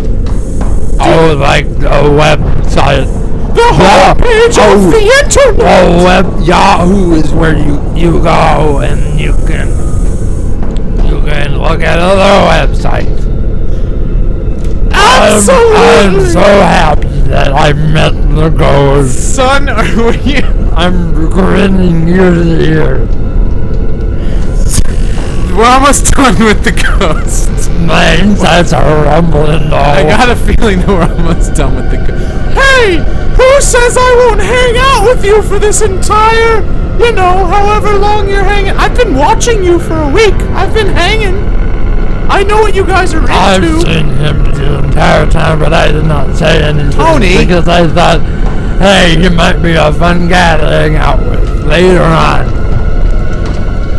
Speaker 3: Oh, like a website.
Speaker 2: The
Speaker 3: Yeah.
Speaker 2: homepage
Speaker 3: Oh.
Speaker 2: of the internet.
Speaker 3: Oh, web Yahoo is where you you go and you can you can look at other websites. I'm, I'm so happy that I met the ghost.
Speaker 2: Son, are you?
Speaker 3: I'm grinning ear to ear.
Speaker 2: We're almost done with the ghosts.
Speaker 3: My insides are rumbling. Oh,
Speaker 2: I got a feeling that we're almost done with the ghosts. Hey, who says I won't hang out with you for this entire, you know, however long you're hanging? I've been watching you for a week. I've been hanging. I know what you guys are into.
Speaker 3: I've seen him the entire time, but I did not say anything.
Speaker 2: Tony!
Speaker 3: Because I thought, hey, he might be a fun guy to hang out with later on.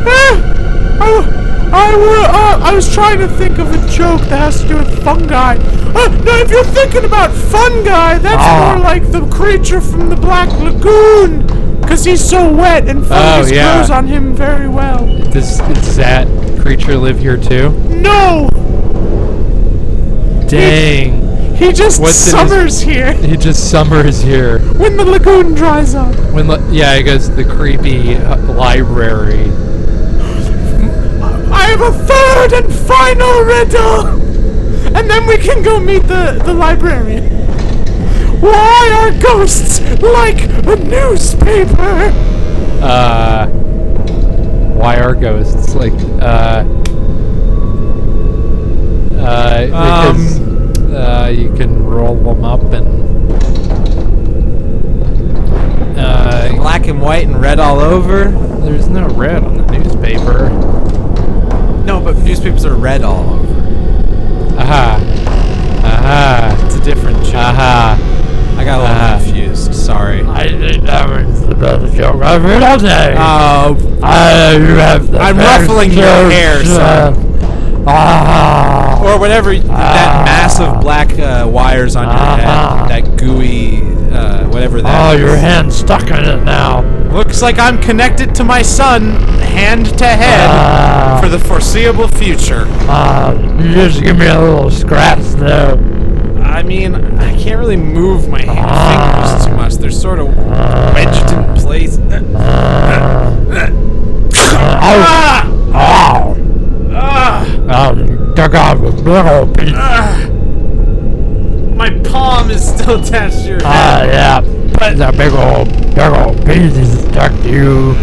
Speaker 2: Eh, I, I, uh, I was trying to think of a joke that has to do with fungi. Uh, no, if you're thinking about fungi, that's
Speaker 3: Ah.
Speaker 2: more like the creature from the Black Lagoon. Because he's so wet and fungus
Speaker 1: Oh, yeah.
Speaker 2: grows on him very well.
Speaker 1: Does, does that creature live here too?
Speaker 2: No!
Speaker 1: Dang.
Speaker 2: He just
Speaker 1: What's in his-
Speaker 2: summers here
Speaker 1: He just summers here.
Speaker 2: when the lagoon dries up.
Speaker 1: When yeah, he goes to the creepy uh, library.
Speaker 2: I have a third and final riddle! And then we can go meet the, the librarian. Why are ghosts like a newspaper?
Speaker 1: Uh, why are ghosts like uh uh because uh you can roll them up and uh
Speaker 7: Black and white and red all over.
Speaker 1: there's no red on the newspaper.
Speaker 7: No, but newspapers are red all over.
Speaker 1: Aha. Aha.
Speaker 7: It's a different joke.
Speaker 1: Aha.
Speaker 7: I got a little confused. Sorry.
Speaker 3: I think that was the best joke I've heard all day.
Speaker 7: Oh,
Speaker 3: I, you have the
Speaker 7: I'm ruffling your hair,
Speaker 3: Ah.
Speaker 7: or whatever that massive black uh, wires on your head, that gooey, uh, whatever that
Speaker 3: Oh,
Speaker 7: is.
Speaker 3: your hand's stuck in it now.
Speaker 7: Looks like I'm connected to my son, hand to head,
Speaker 3: Ah.
Speaker 7: for the foreseeable future.
Speaker 3: Uh, you just give me a little scratch there.
Speaker 7: I mean, I can't really move my hand
Speaker 3: Ah.
Speaker 7: fingers too much. They're sort of wedged in place.
Speaker 3: Uh,
Speaker 7: Ah!
Speaker 3: oh,
Speaker 7: Ah!
Speaker 3: oh, took off a old piece.
Speaker 7: Ah! My palm is still attached to your
Speaker 3: Ah,
Speaker 7: head.
Speaker 3: yeah. But that big old, big old piece is stuck to you.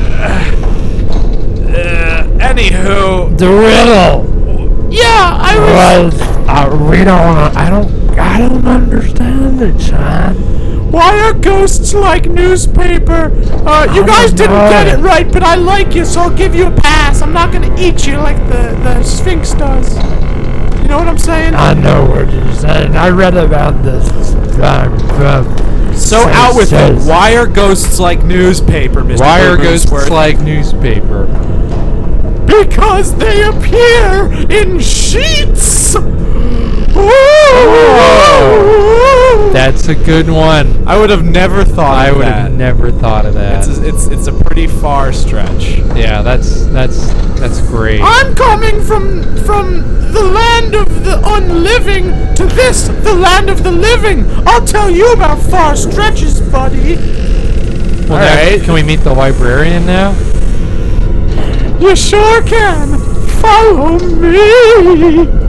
Speaker 7: Uh, anywho,
Speaker 3: The riddle
Speaker 2: Yeah, I was.
Speaker 3: uh, we don't, I don't, I don't understand it, son.
Speaker 2: Why are ghosts like newspaper? Uh, you guys didn't get it right, but I like you, so I'll give you a pass. I'm not gonna eat you like the, the Sphinx does. You know what I'm saying?
Speaker 3: I know what you're saying. I read about this time
Speaker 7: so
Speaker 3: Says-
Speaker 7: out with it. Why are ghosts like newspaper, Mr.
Speaker 1: Why are ghosts like newspaper?
Speaker 2: Because they appear in sheets.
Speaker 1: That's a good one.
Speaker 7: I would have never thought
Speaker 1: I would have never thought of that.
Speaker 7: It's a, it's it's a pretty far stretch.
Speaker 1: yeah, that's that's that's great.
Speaker 2: I'm coming from from the land of the unliving to this, the land of the living. I'll tell you about far stretches, buddy.
Speaker 1: Well, now. Can we meet the librarian now?
Speaker 2: You sure can. Follow me.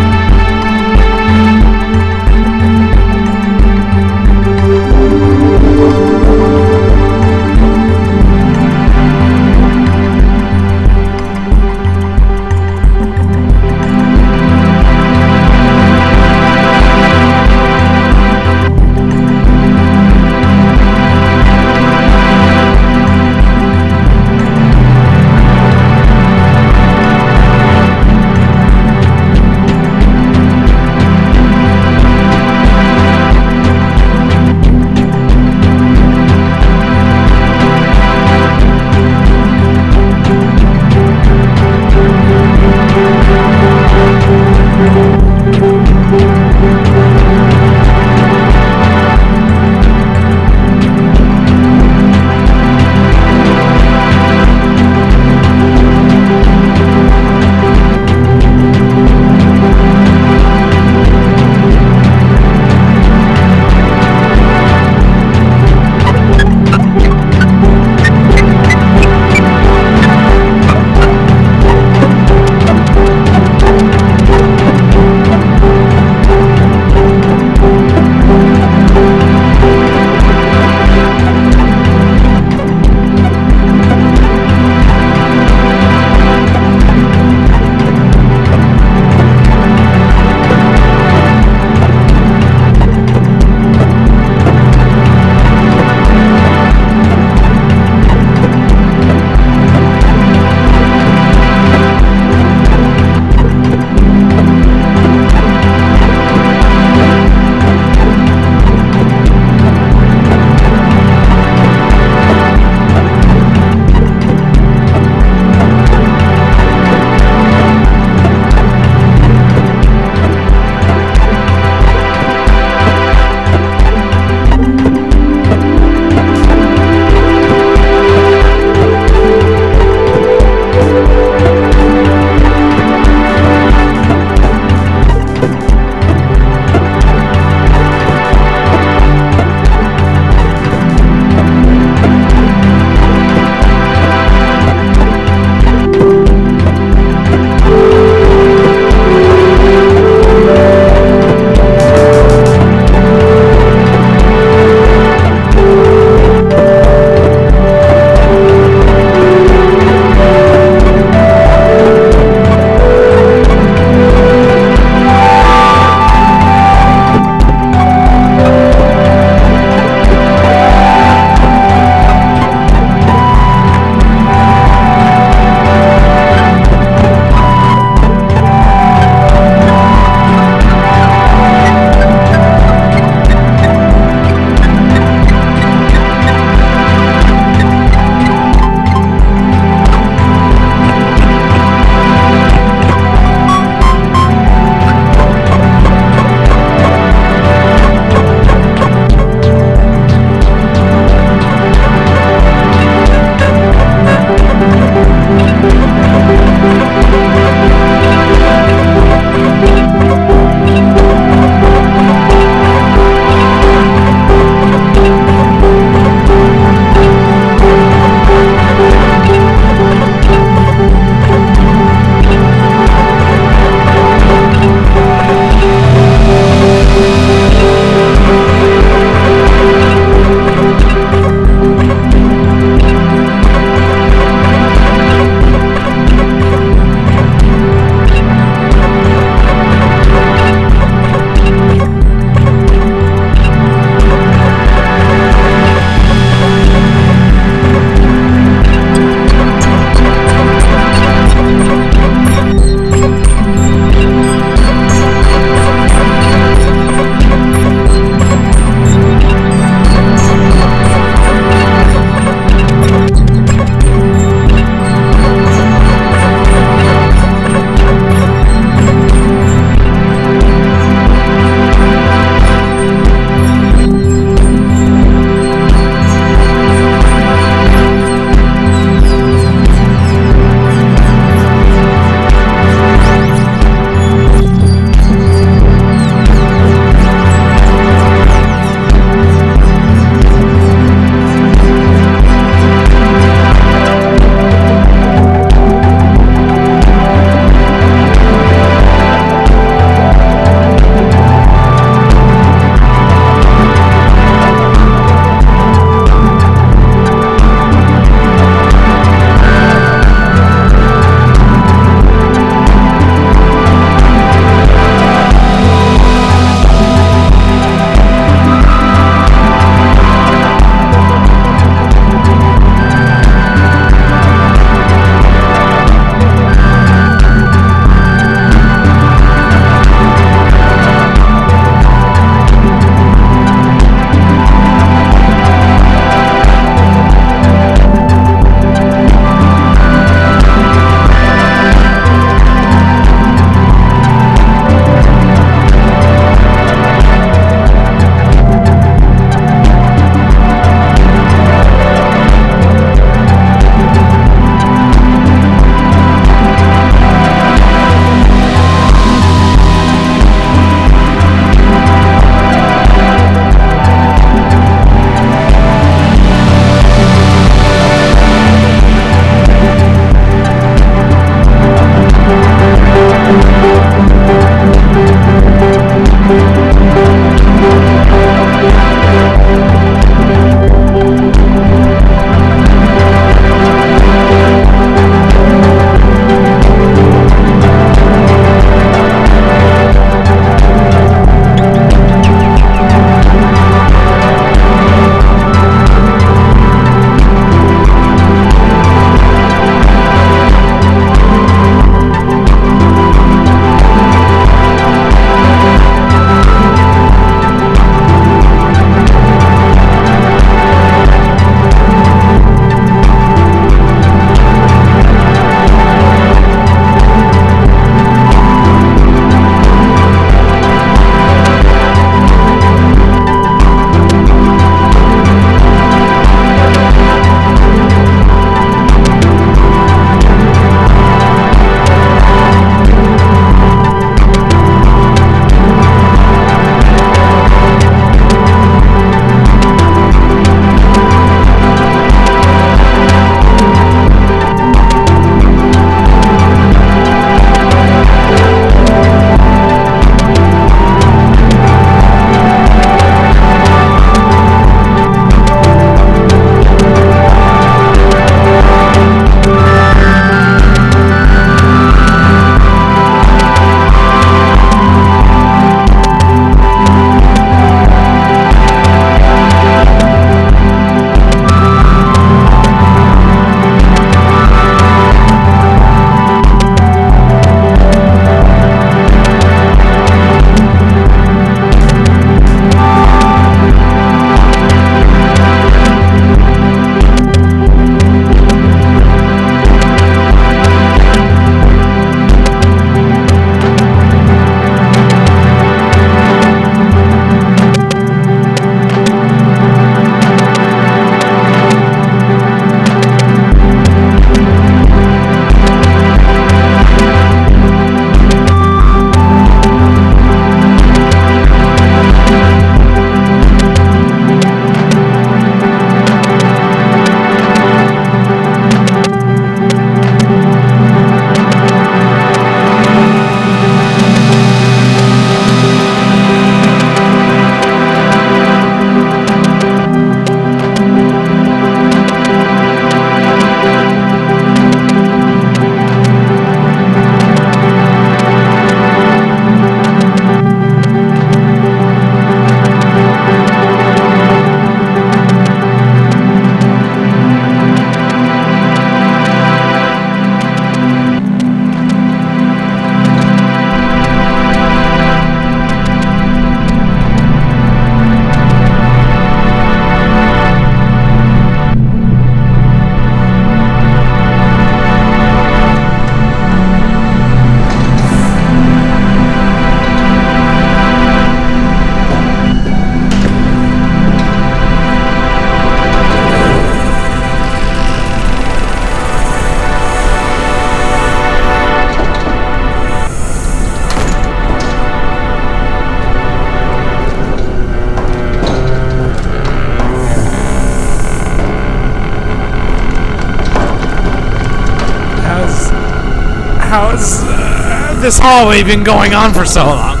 Speaker 2: This hallway been going on for so long?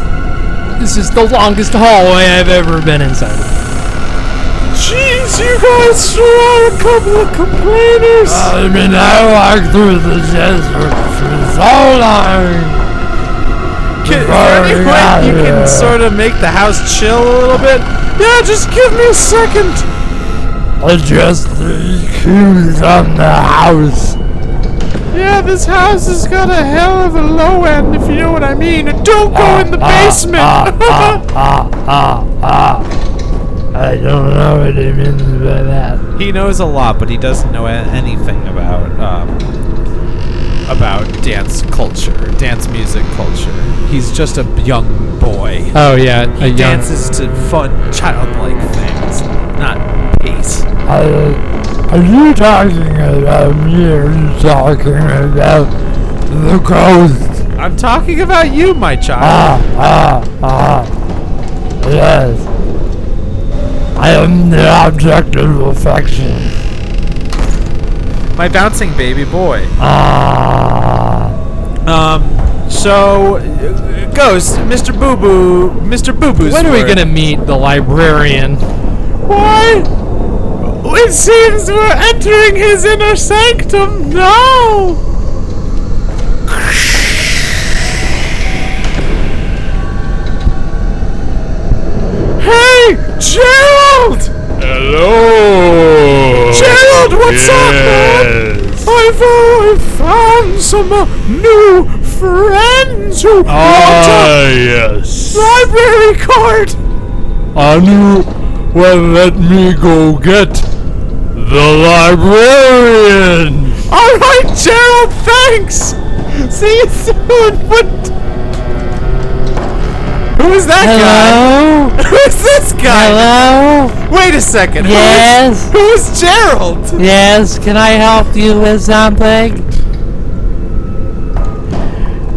Speaker 1: This is the longest hallway I've ever been inside.
Speaker 2: Jeez, you guys sure are a couple of complainers.
Speaker 3: I mean, I walked through the desert for so long.
Speaker 2: Can, is there any way you can sort of make the house chill a little bit? Yeah, just give me a second.
Speaker 3: Adjust the cues on the house.
Speaker 2: Yeah, this house has got a hell of a low end, if you know what I mean. And don't go in the basement.
Speaker 3: Ah, ah, ah, ah. I don't know what he means by that.
Speaker 5: He knows a lot, but he doesn't know anything about um, about dance culture, dance music culture. He's just a young boy.
Speaker 1: Oh yeah, a
Speaker 5: He
Speaker 1: young.
Speaker 5: dances to fun, childlike things, not pace.
Speaker 3: Uh, are you talking about me or are you talking about the ghost?
Speaker 5: I'm talking about you, my child.
Speaker 3: Ah, ah, ah. Yes. I am the object of affection.
Speaker 5: my bouncing baby boy.
Speaker 3: Ah.
Speaker 5: Um, so, Ghost, Mr. Boo Boo, Mr. Boo Boo's
Speaker 1: When are we gonna meet the librarian?
Speaker 2: Why? It seems we're entering his inner sanctum now. Hey, Gerald!
Speaker 8: Hello.
Speaker 2: Gerald, what's up, man? I've, uh, found some uh, new friends who
Speaker 8: Ah,
Speaker 2: want
Speaker 8: yes.
Speaker 2: a library card.
Speaker 8: Anu, well, let me go get the librarian.
Speaker 2: All right, Gerald, thanks. See you soon. What? Who is that
Speaker 3: Hello?
Speaker 2: guy? Who's this guy?
Speaker 3: Hello?
Speaker 2: Wait a second. Who is-
Speaker 3: Yes?
Speaker 2: Who is Gerald?
Speaker 3: Yes, can I help you with something?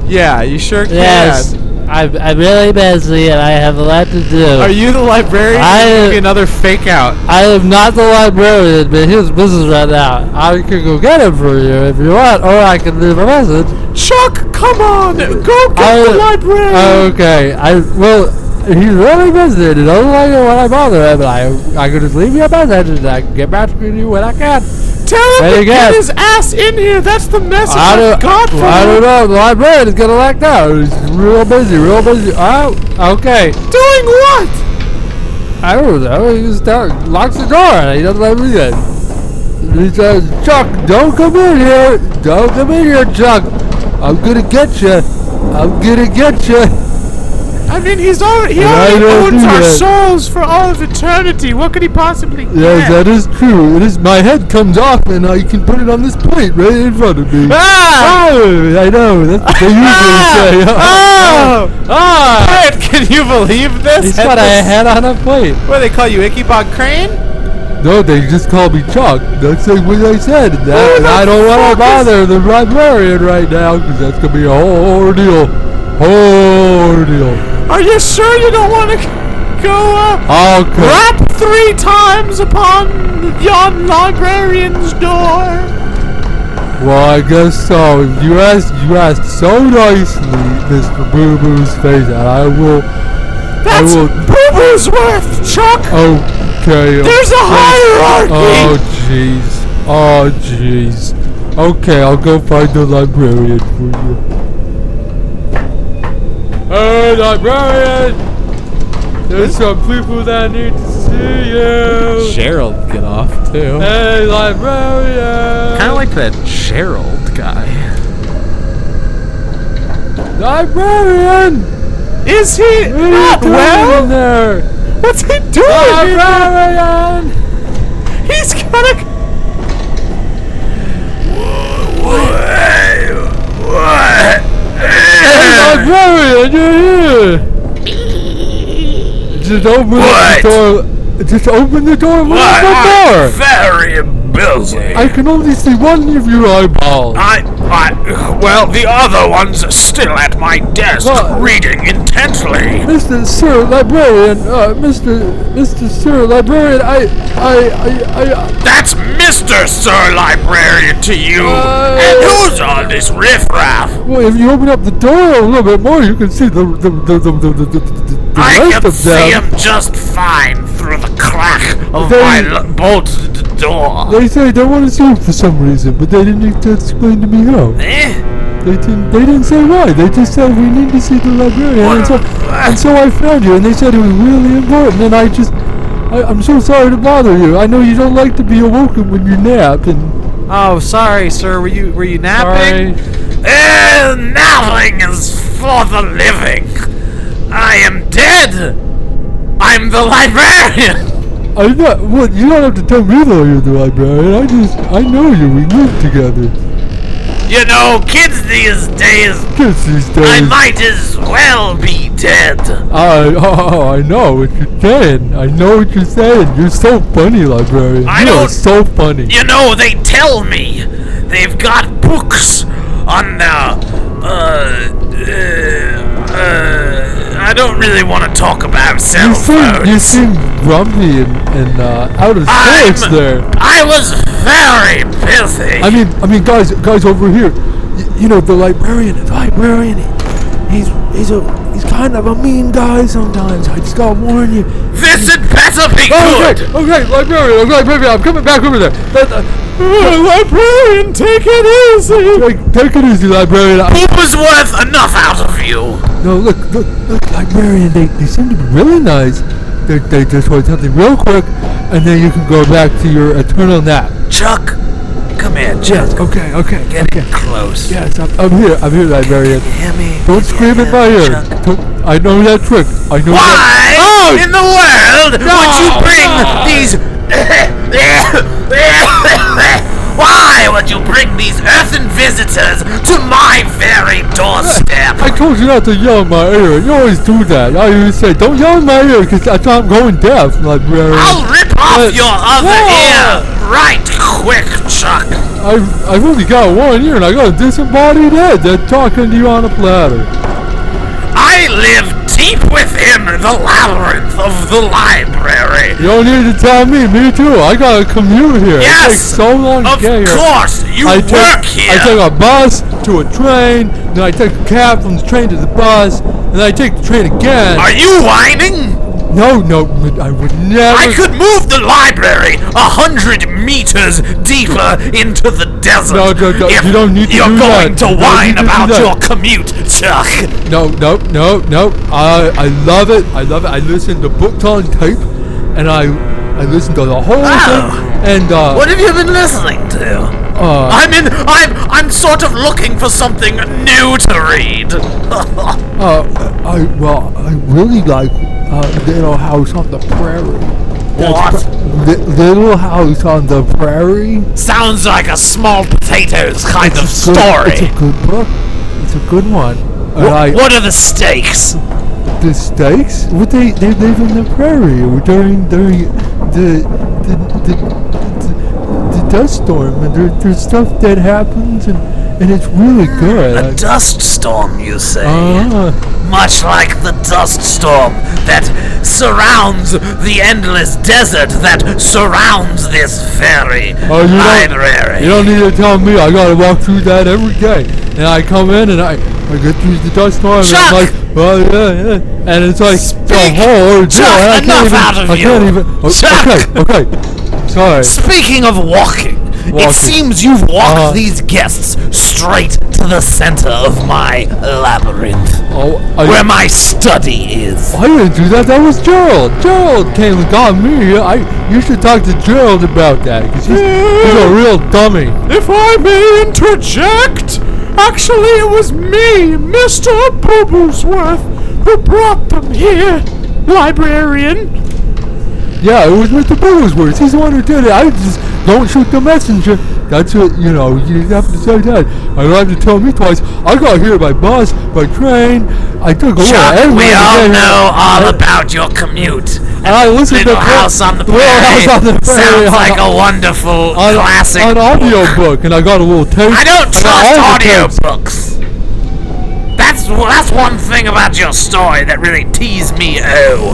Speaker 5: Yeah, you sure can.
Speaker 3: Yes. I'm, I'm really busy and I have a lot to do.
Speaker 5: Are you the librarian?
Speaker 3: I-
Speaker 5: another fake out.
Speaker 3: I am not the librarian, but he's business right now. I can go get him for you if you want, or I can leave a message.
Speaker 2: Chuck, come on. Go get
Speaker 3: I-
Speaker 2: the librarian.
Speaker 3: Okay, I well, he's really busy. and He doesn't like it when I bother him, but I I can just leave you a message and I can get back to you when I can.
Speaker 2: Tell him to get his ass in here. That's the message
Speaker 3: I don't,
Speaker 2: got for
Speaker 3: I don't know. The librarian is gonna like that. He's real busy, real busy. Oh, okay.
Speaker 2: Doing what?
Speaker 3: I don't know. He just locks the door and he doesn't let me in. He says, Chuck, don't come in here. Don't come in here, Chuck. I'm gonna get you. I'm gonna get you.
Speaker 2: I mean, he's already he
Speaker 3: And
Speaker 2: already owns our
Speaker 3: that.
Speaker 2: souls for all of eternity. What could he possibly
Speaker 3: Yes,
Speaker 2: get?
Speaker 3: that is true. It is my head comes off and I can put it on this plate right in front of me.
Speaker 2: Ah!
Speaker 3: Oh, I know. That's what they usually say.
Speaker 2: Oh!
Speaker 3: ah!
Speaker 5: Brad, can you believe this?
Speaker 3: He's got a head on a plate.
Speaker 5: What do they call you, Ichabod Crane?
Speaker 3: No, they just call me Chuck. That's like what I said. That,
Speaker 2: the
Speaker 3: I don't want to bother the librarian right now because that's going to be a whole ordeal. Whole ordeal.
Speaker 2: Are you sure you don't want to go uh,
Speaker 3: Okay.
Speaker 2: rap three times upon yon librarian's door?
Speaker 3: Well, I guess so. You asked, you asked so nicely, Mr. Boo Boo's face, and I will.
Speaker 2: That's
Speaker 3: I will.
Speaker 2: Boo Boo's worth, Chuck.
Speaker 3: Okay.
Speaker 2: There's a hierarchy.
Speaker 3: Oh jeez. Oh jeez. Okay, I'll go find the librarian for you. Hey, librarian! There's some people that need to see you.
Speaker 5: Gerald, get off too.
Speaker 3: Hey, librarian!
Speaker 5: Kind of like that Gerald guy.
Speaker 3: librarian.
Speaker 2: Is he
Speaker 3: What are you
Speaker 2: not
Speaker 3: in
Speaker 2: well?
Speaker 3: there?
Speaker 2: What's he doing? in there?
Speaker 3: Librarian!
Speaker 2: He's got a.
Speaker 3: Hey, librarian, you're here. Just open the door. Just open the door. What? the door?
Speaker 8: Very
Speaker 3: I can only see one of your eyeballs.
Speaker 8: I
Speaker 2: I, well, the other one's still at my desk, reading intently.
Speaker 8: Mr. Sir Librarian, uh, Mr. Mr. Sir Librarian, I, I, I, I,
Speaker 2: That's Mr. Sir Librarian to you.
Speaker 8: Uh,
Speaker 2: and who's all this riffraff?
Speaker 8: well, if you open up the door a little bit more, you can see the, the, the, the, the, the, the
Speaker 2: I
Speaker 8: rest
Speaker 2: can see
Speaker 8: them.
Speaker 2: him just fine through the crack of
Speaker 8: They-
Speaker 2: my l- bolted door.
Speaker 8: They say they want to see him for some reason, but they didn't explain to me how.
Speaker 2: Eh?
Speaker 8: They didn't. They didn't say why. They just said we need to see the librarian, and so, and so I found you. And they said it was really important. And I just, I, I'm so sorry to bother you. I know you don't like to be awoken when you nap, and
Speaker 1: Oh, sorry, sir. Were you were you napping? Sorry.
Speaker 2: Eh, nothing is for the living. I am dead. I'm the librarian.
Speaker 8: I know. What? You don't have to tell me though. You're the librarian. I just, I know you. We live together.
Speaker 2: You know, kids these days,
Speaker 8: Kids these days.
Speaker 2: I might as well be dead.
Speaker 8: I, oh, I know what you're saying. I know what you're saying. You're so funny, librarian.
Speaker 2: I
Speaker 8: you are so funny.
Speaker 2: You know, they tell me they've got books on the. Uh, uh, uh, I don't really want to talk about cell
Speaker 8: You seem, you seem grumpy and, and uh, out of
Speaker 2: I'm-
Speaker 8: sorts there.
Speaker 2: I was very busy.
Speaker 8: I mean, I mean, guys, guys over here. Y- you know, the librarian, the librarian. He's he's a he's kind of a mean guy sometimes. I just gotta warn you.
Speaker 2: this had better be
Speaker 8: Oh,
Speaker 2: good.
Speaker 8: okay, okay, librarian, okay, librarian. I'm coming back over there. Uh, librarian, take it easy. Take, take it easy, librarian. I,
Speaker 2: Poop was worth enough out of you.
Speaker 8: no, look, look, look, librarian. They they seem to be really nice. They they just want something real quick, and then you can go back to your eternal nap.
Speaker 2: Chuck, come here, Chuck.
Speaker 8: Yes. Okay. Okay.
Speaker 2: Get
Speaker 8: okay.
Speaker 2: in close.
Speaker 8: Yes, I'm, I'm here. I'm here, librarian.
Speaker 2: Hear me?
Speaker 8: Don't scream in my ear. Don't- I know that trick. I know
Speaker 2: Why
Speaker 8: that. Oh!
Speaker 2: in the world would you bring these? Why would you bring these earthen visitors to my very doorstep?
Speaker 8: I told you not to yell in my ear. You always do that. I always say, don't yell in my ear because I thought I'm going deaf, librarian.
Speaker 2: I'll rip off
Speaker 8: But-
Speaker 2: your other
Speaker 8: Whoa!
Speaker 2: ear right quick, Chuck.
Speaker 8: I've, I've only got one ear and I got a disembodied head that's talking to you on a platter.
Speaker 2: I live deep within the labyrinth of the library.
Speaker 8: You don't need to tell me. Me too. I got to commute here. It takes so long to
Speaker 2: Of
Speaker 8: get here.
Speaker 2: course, you
Speaker 8: I
Speaker 2: work
Speaker 8: take,
Speaker 2: here.
Speaker 8: I take a bus to a train, then I take a cab from the train to the bus, and then I take the train again.
Speaker 2: Are you whining?
Speaker 8: No, no, I would never.
Speaker 2: I could move the library a hundred meters deeper into the desert.
Speaker 8: No, no, no,
Speaker 2: if
Speaker 8: you don't need to
Speaker 2: You're
Speaker 8: do
Speaker 2: going
Speaker 8: that.
Speaker 2: to whine
Speaker 8: need to do
Speaker 2: about your commute, Chuck.
Speaker 8: No, no, no, no. I I love it. I love it. I listen to books on tape, and I I listen to the whole
Speaker 2: Oh.
Speaker 8: thing. And uh,
Speaker 2: What have you been listening to?
Speaker 8: uh,
Speaker 2: I'm in. I'm. I'm sort of looking for something new to read.
Speaker 8: uh, I well, I really like uh, Little House on the Prairie.
Speaker 2: what?
Speaker 8: Li- Little House on the Prairie.
Speaker 2: Sounds like a small potatoes kind of
Speaker 8: It's good-
Speaker 2: story.
Speaker 8: It's a good book. It's a good one. And I,
Speaker 2: What are the stakes?
Speaker 8: the stakes? What they they live in the prairie during during the the the, the, the dust storm and there, there's stuff that happens and and it's really good.
Speaker 2: A dust storm, you say?
Speaker 8: uh,
Speaker 2: Much like the dust storm that surrounds the endless desert that surrounds this very
Speaker 8: oh, you
Speaker 2: library.
Speaker 8: don't you don't need to tell me. I gotta walk through that every day. And I come in and I I get through the dust storm and
Speaker 2: Chuck!
Speaker 8: I'm like, well, yeah, yeah. And it's like the
Speaker 2: Speak!
Speaker 8: whole.
Speaker 2: Chuck,
Speaker 8: and I can't
Speaker 2: enough
Speaker 8: even,
Speaker 2: out of
Speaker 8: I can't
Speaker 2: you!
Speaker 8: even. oh,
Speaker 2: Chuck!
Speaker 8: Okay, okay. Sorry.
Speaker 2: Speaking of walking, it seems you've walked
Speaker 8: Uh-huh.
Speaker 2: these guests straight to the center of my labyrinth,
Speaker 8: Oh, I,
Speaker 2: where my study is.
Speaker 8: I didn't do that. That was Gerald. Gerald came and got me. I. You should talk to Gerald about that because he's, he's a real dummy.
Speaker 1: If I may interject, actually it was me, Mr. Booblesworth, who brought them here, librarian.
Speaker 8: Yeah, it was Mr. Booglesworth. He's the one who did it. I just don't shoot the messenger. That's what you know. You have to say that. I don't have to tell me twice. I got here by bus, by train. I took a
Speaker 2: Chuck,
Speaker 8: everywhere
Speaker 2: we
Speaker 8: to
Speaker 2: all know all about your commute And
Speaker 8: I listened to
Speaker 9: Little
Speaker 8: Pra-
Speaker 9: House on the
Speaker 8: Little
Speaker 9: Prairie.
Speaker 8: House on the Prairie
Speaker 9: Sounds like a wonderful
Speaker 8: on,
Speaker 9: classic.
Speaker 8: on audio book, and I got a little taste.
Speaker 9: I don't
Speaker 8: I got all
Speaker 9: trust
Speaker 8: the tapes.
Speaker 9: audiobooks. That's that's one thing about your story that really teased me. Oh,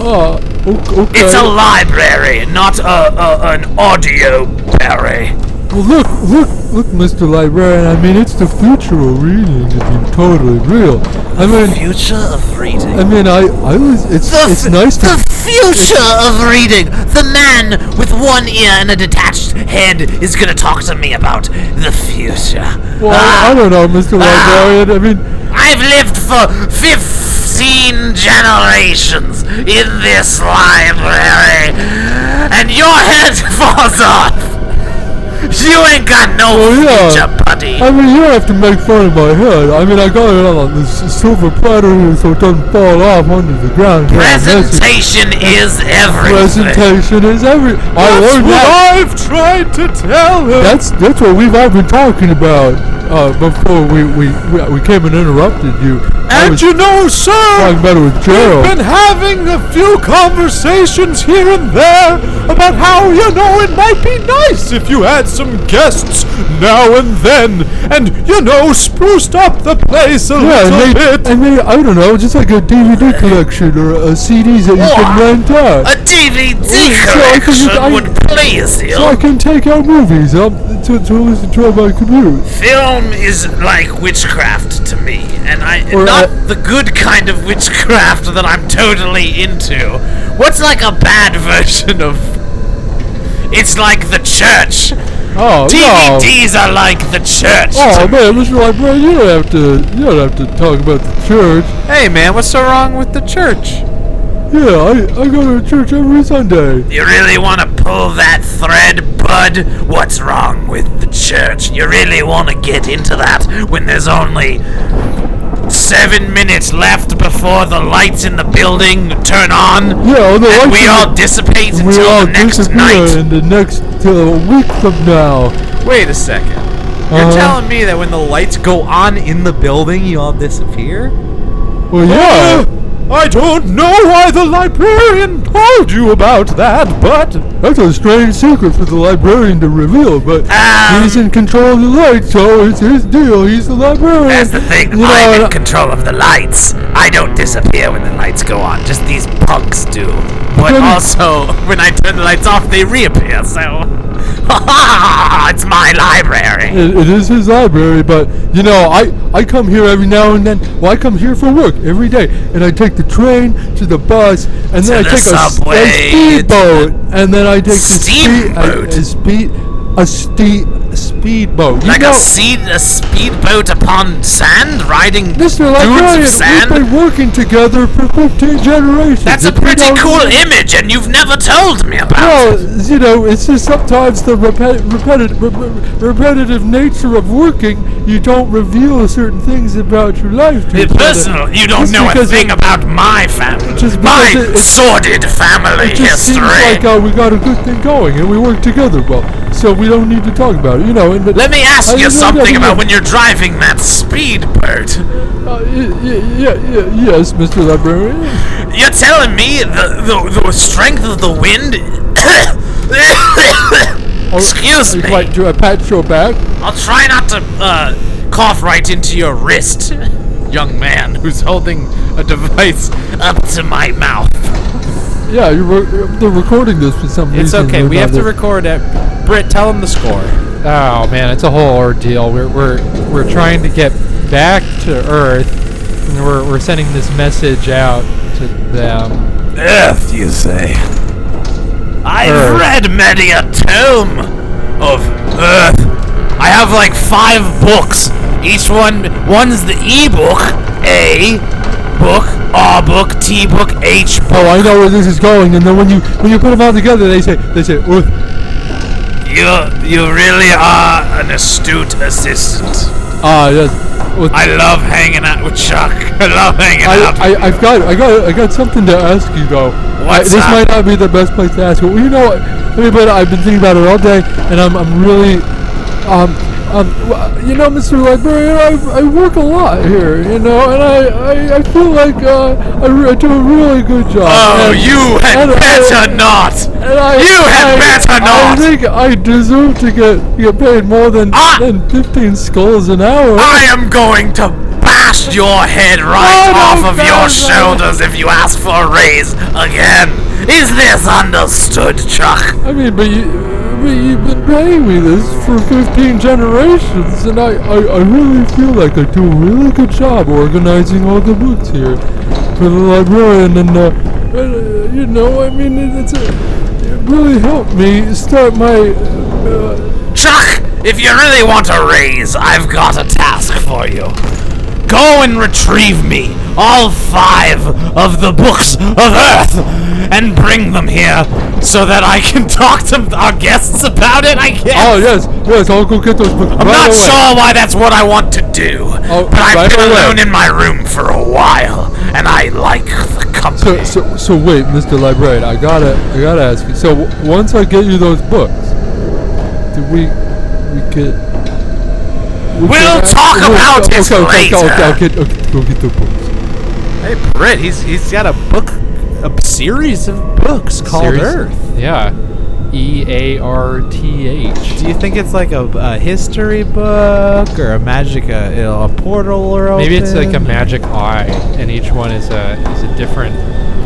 Speaker 8: Oh, okay.
Speaker 9: it's a library, not a, a an audio berry.
Speaker 8: Well, look, look, look, Mr. Librarian. I mean, it's the future of reading to be totally real. I mean, the
Speaker 9: Future of reading.
Speaker 8: I mean, I, I was. It's,
Speaker 2: The,
Speaker 8: it's nice to.
Speaker 2: the future of reading. The man with one ear and a detached head is gonna talk to me about the future.
Speaker 8: Well, I, I don't know, Mr. Ah. Librarian. I mean,
Speaker 2: I've lived for 15 generations in this library, and your head falls off. You ain't got no
Speaker 8: Well, yeah.
Speaker 2: future, buddy.
Speaker 8: I mean, you have to make fun of my head. I mean, I got it on this silver platter here so it doesn't fall off onto the ground. here. That's it.
Speaker 2: Presentation is everything.
Speaker 8: Presentation is every. I learned that.
Speaker 10: I've tried to tell him.
Speaker 8: That's that's what we've all been talking about uh, before we, we we came and interrupted you.
Speaker 10: And you know, sir,
Speaker 8: talking about it with
Speaker 10: We've been having a few conversations here and there about how, you know, it might be nice if you had some guests now and then and, you know, spruced up the place a
Speaker 8: Yeah,
Speaker 10: little
Speaker 8: they,
Speaker 10: bit.
Speaker 8: and they, I don't know, just like a DVD collection or a CDs that you can rent out.
Speaker 2: A DVD
Speaker 8: so I can
Speaker 2: collection
Speaker 8: I-
Speaker 2: would please you.
Speaker 8: So I can take out movies um, to, to listen to on my commute.
Speaker 2: Film is like witchcraft to me, and I
Speaker 8: Or,
Speaker 2: not
Speaker 8: uh,
Speaker 2: the good kind of witchcraft that I'm totally into. What's like a bad version of? It's like the church.
Speaker 8: Oh, no.
Speaker 2: DVDs are like the church.
Speaker 8: Oh
Speaker 2: to
Speaker 8: man, Mr. Librarian, you don't have to. You don't have to talk about the church.
Speaker 10: Hey, man, what's so wrong with the church?
Speaker 8: Yeah, I, I go to church every Sunday.
Speaker 2: You really want to pull that thread, bud? What's wrong with the church? You really want to get into that when there's only seven minutes left before the lights in the building turn on?
Speaker 8: Yeah, well, the
Speaker 2: and we all dissipate
Speaker 8: We
Speaker 2: until
Speaker 8: all
Speaker 2: the next
Speaker 8: disappear
Speaker 2: night.
Speaker 8: in the next uh, week from now.
Speaker 10: Wait a second. You're
Speaker 8: Uh-huh.
Speaker 10: telling me that when the lights go on in the building, you all disappear?
Speaker 8: Well, yeah.
Speaker 10: I don't know why the librarian told you about that, but
Speaker 8: That's a strange secret for the librarian to reveal, but
Speaker 2: Um,
Speaker 8: he's in control of the lights, so it's his deal. He's the librarian.
Speaker 2: That's the thing.
Speaker 8: You know,
Speaker 2: I'm in control of the lights. I don't disappear when the lights go on. Just these punks do. But
Speaker 8: Then-
Speaker 2: also, when I turn the lights off, they reappear. So, it's my library.
Speaker 8: It, it is his library, but you know, I, I come here every now and then. Well, I come here for work every day, and I take the train to the bus, and then I
Speaker 2: the
Speaker 8: take
Speaker 2: subway,
Speaker 8: a, speedboat, and then I take a speed
Speaker 2: Steamboat?
Speaker 8: a, a speed a steed speedboat. You
Speaker 2: Like
Speaker 8: know,
Speaker 2: a seed, a speedboat upon sand, riding
Speaker 8: Mr.
Speaker 2: dunes of sand.
Speaker 8: we've been working together for 15 generations.
Speaker 2: That's a pretty cool image, and you've never told me about
Speaker 8: Well,
Speaker 2: it.
Speaker 8: you know, it's just sometimes the repet- repetitive, re- repetitive nature of working, you don't reveal certain things about your life to
Speaker 2: The
Speaker 8: each other.
Speaker 2: personal, you don't
Speaker 8: Just
Speaker 2: know a thing
Speaker 8: it-
Speaker 2: about my family,
Speaker 8: Just
Speaker 2: my
Speaker 8: it- it-
Speaker 2: sordid family
Speaker 8: It just
Speaker 2: history.
Speaker 8: seems like uh, we got a good thing going and we work together well, so we don't need to talk about it, you know. And, but,
Speaker 2: Let me ask you something about when you're driving that speedboat.
Speaker 8: Uh, y- y- yeah, yeah, yes, Mr. Librarian.
Speaker 2: You're telling me the the, the strength of the wind? Excuse
Speaker 8: I'd
Speaker 2: me.
Speaker 8: like to uh, pat your back.
Speaker 2: I'll try not to uh, cough right into your wrist, young man who's holding a device up to my mouth.
Speaker 8: Yeah, you're re- they're recording this for some
Speaker 10: it's
Speaker 8: reason.
Speaker 10: okay. We have to
Speaker 8: another.
Speaker 10: record it. Britt, tell him the score.
Speaker 1: Oh man, it's a whole ordeal. We're we're we're trying to get back to Earth, and we're we're sending this message out to them.
Speaker 2: Earth, you say? I've
Speaker 1: Earth.
Speaker 2: read many a tome of Earth. I have like five books. Each one, one's the e-book, A book, R book, T book, H book.
Speaker 8: Oh, I know where this is going. And then when you when you put them all together, they say they say, "Earth."
Speaker 2: You, you really are an astute assistant.
Speaker 8: Ah, yes. With-
Speaker 2: I love hanging out with Chuck. I love hanging out.
Speaker 8: I, I, I've got, I got, I got something to ask you though.
Speaker 2: What's
Speaker 8: I, this
Speaker 2: up?
Speaker 8: might not be the best place to ask, but you know, what? I mean, but I've been thinking about it all day, and I'm, I'm really, um, Um, you know, Mr. Librarian, I, I work a lot here, you know, and I, I, I feel like uh, I, I do a really good job.
Speaker 9: Oh,
Speaker 8: and-
Speaker 9: you had
Speaker 8: and I-
Speaker 9: better not!
Speaker 8: and I,
Speaker 9: You had
Speaker 8: I-
Speaker 9: better
Speaker 8: I
Speaker 9: not!
Speaker 8: think I deserve to get get paid more than
Speaker 9: Ah!
Speaker 8: than 15 skulls an hour.
Speaker 9: I am going to bash your head right
Speaker 8: Oh,
Speaker 9: off of your shoulders if you ask for a raise again. Is this understood, Chuck?
Speaker 8: I mean, but you, you've been paying me this for 15 generations, and I, I, I really feel like I do a really good job organizing all the books here for the librarian, and, uh, uh, you know, I mean, it, a, it really helped me start my, uh,
Speaker 9: Chuck, if you really want a raise, I've got a task for you. Go and retrieve me all five of the books of Earth and bring them here so that I can talk to our guests about it, I guess.
Speaker 8: oh, yes, yes, I'll go get those books
Speaker 9: I'm
Speaker 8: right
Speaker 9: not
Speaker 8: away.
Speaker 9: sure why that's what I want to do,
Speaker 8: Oh,
Speaker 9: but I've
Speaker 8: right
Speaker 9: been
Speaker 8: away.
Speaker 9: alone in my room for a while, and I like the company.
Speaker 8: So, so, so wait, Mr. Librarian, I gotta, I gotta ask you. So, once I get you those books, do we, we get? We
Speaker 9: We'll talk
Speaker 8: we'll-
Speaker 9: about
Speaker 8: okay,
Speaker 9: it
Speaker 8: okay, okay,
Speaker 9: later.
Speaker 8: Okay, okay, okay, go get the books.
Speaker 2: Hey, Britt, he's he's got a book, a series of books called
Speaker 1: Series-
Speaker 2: Earth.
Speaker 1: Yeah. E A R T H.
Speaker 2: Do you think it's like a, a history book or a magic, a, you know, a portal or
Speaker 1: Maybe it's like a magic eye, and each one is a is a different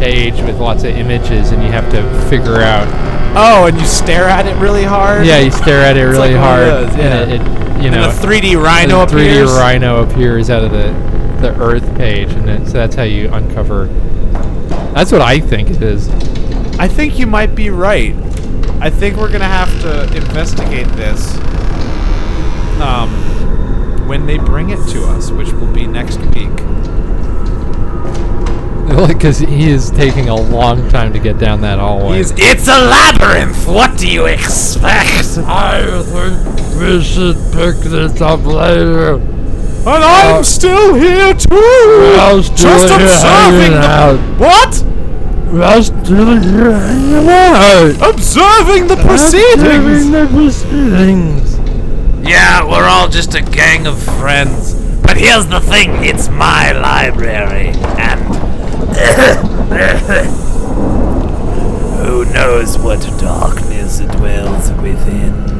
Speaker 1: page with lots of images, and you have to figure out.
Speaker 2: Oh, and you stare at it really hard.
Speaker 1: Yeah, you stare at it really
Speaker 2: like
Speaker 1: hard,
Speaker 2: those, yeah.
Speaker 1: and it, it you know
Speaker 2: the 3D rhino
Speaker 1: the 3D
Speaker 2: appears.
Speaker 1: rhino appears out of the the Earth page, and then, so that's how you uncover. That's what I think it is.
Speaker 2: I think you might be right. I think we're gonna have to investigate this. Um, when they bring it to us, which will be next week.
Speaker 1: Like, because he is taking a long time to get down that hallway.
Speaker 2: He's
Speaker 9: It's a labyrinth. What do you expect?
Speaker 3: I think we should pick this up later.
Speaker 2: and I'm uh, still here too.
Speaker 3: We're still
Speaker 2: Just
Speaker 3: here
Speaker 2: observing
Speaker 3: hanging
Speaker 2: the
Speaker 3: out.
Speaker 2: what?
Speaker 3: We're still here hanging out.
Speaker 2: Observing the proceedings.
Speaker 3: Observing the proceedings.
Speaker 9: Yeah, we're all just a gang of friends. But here's the thing it's my library, and. Who knows what darkness dwells within?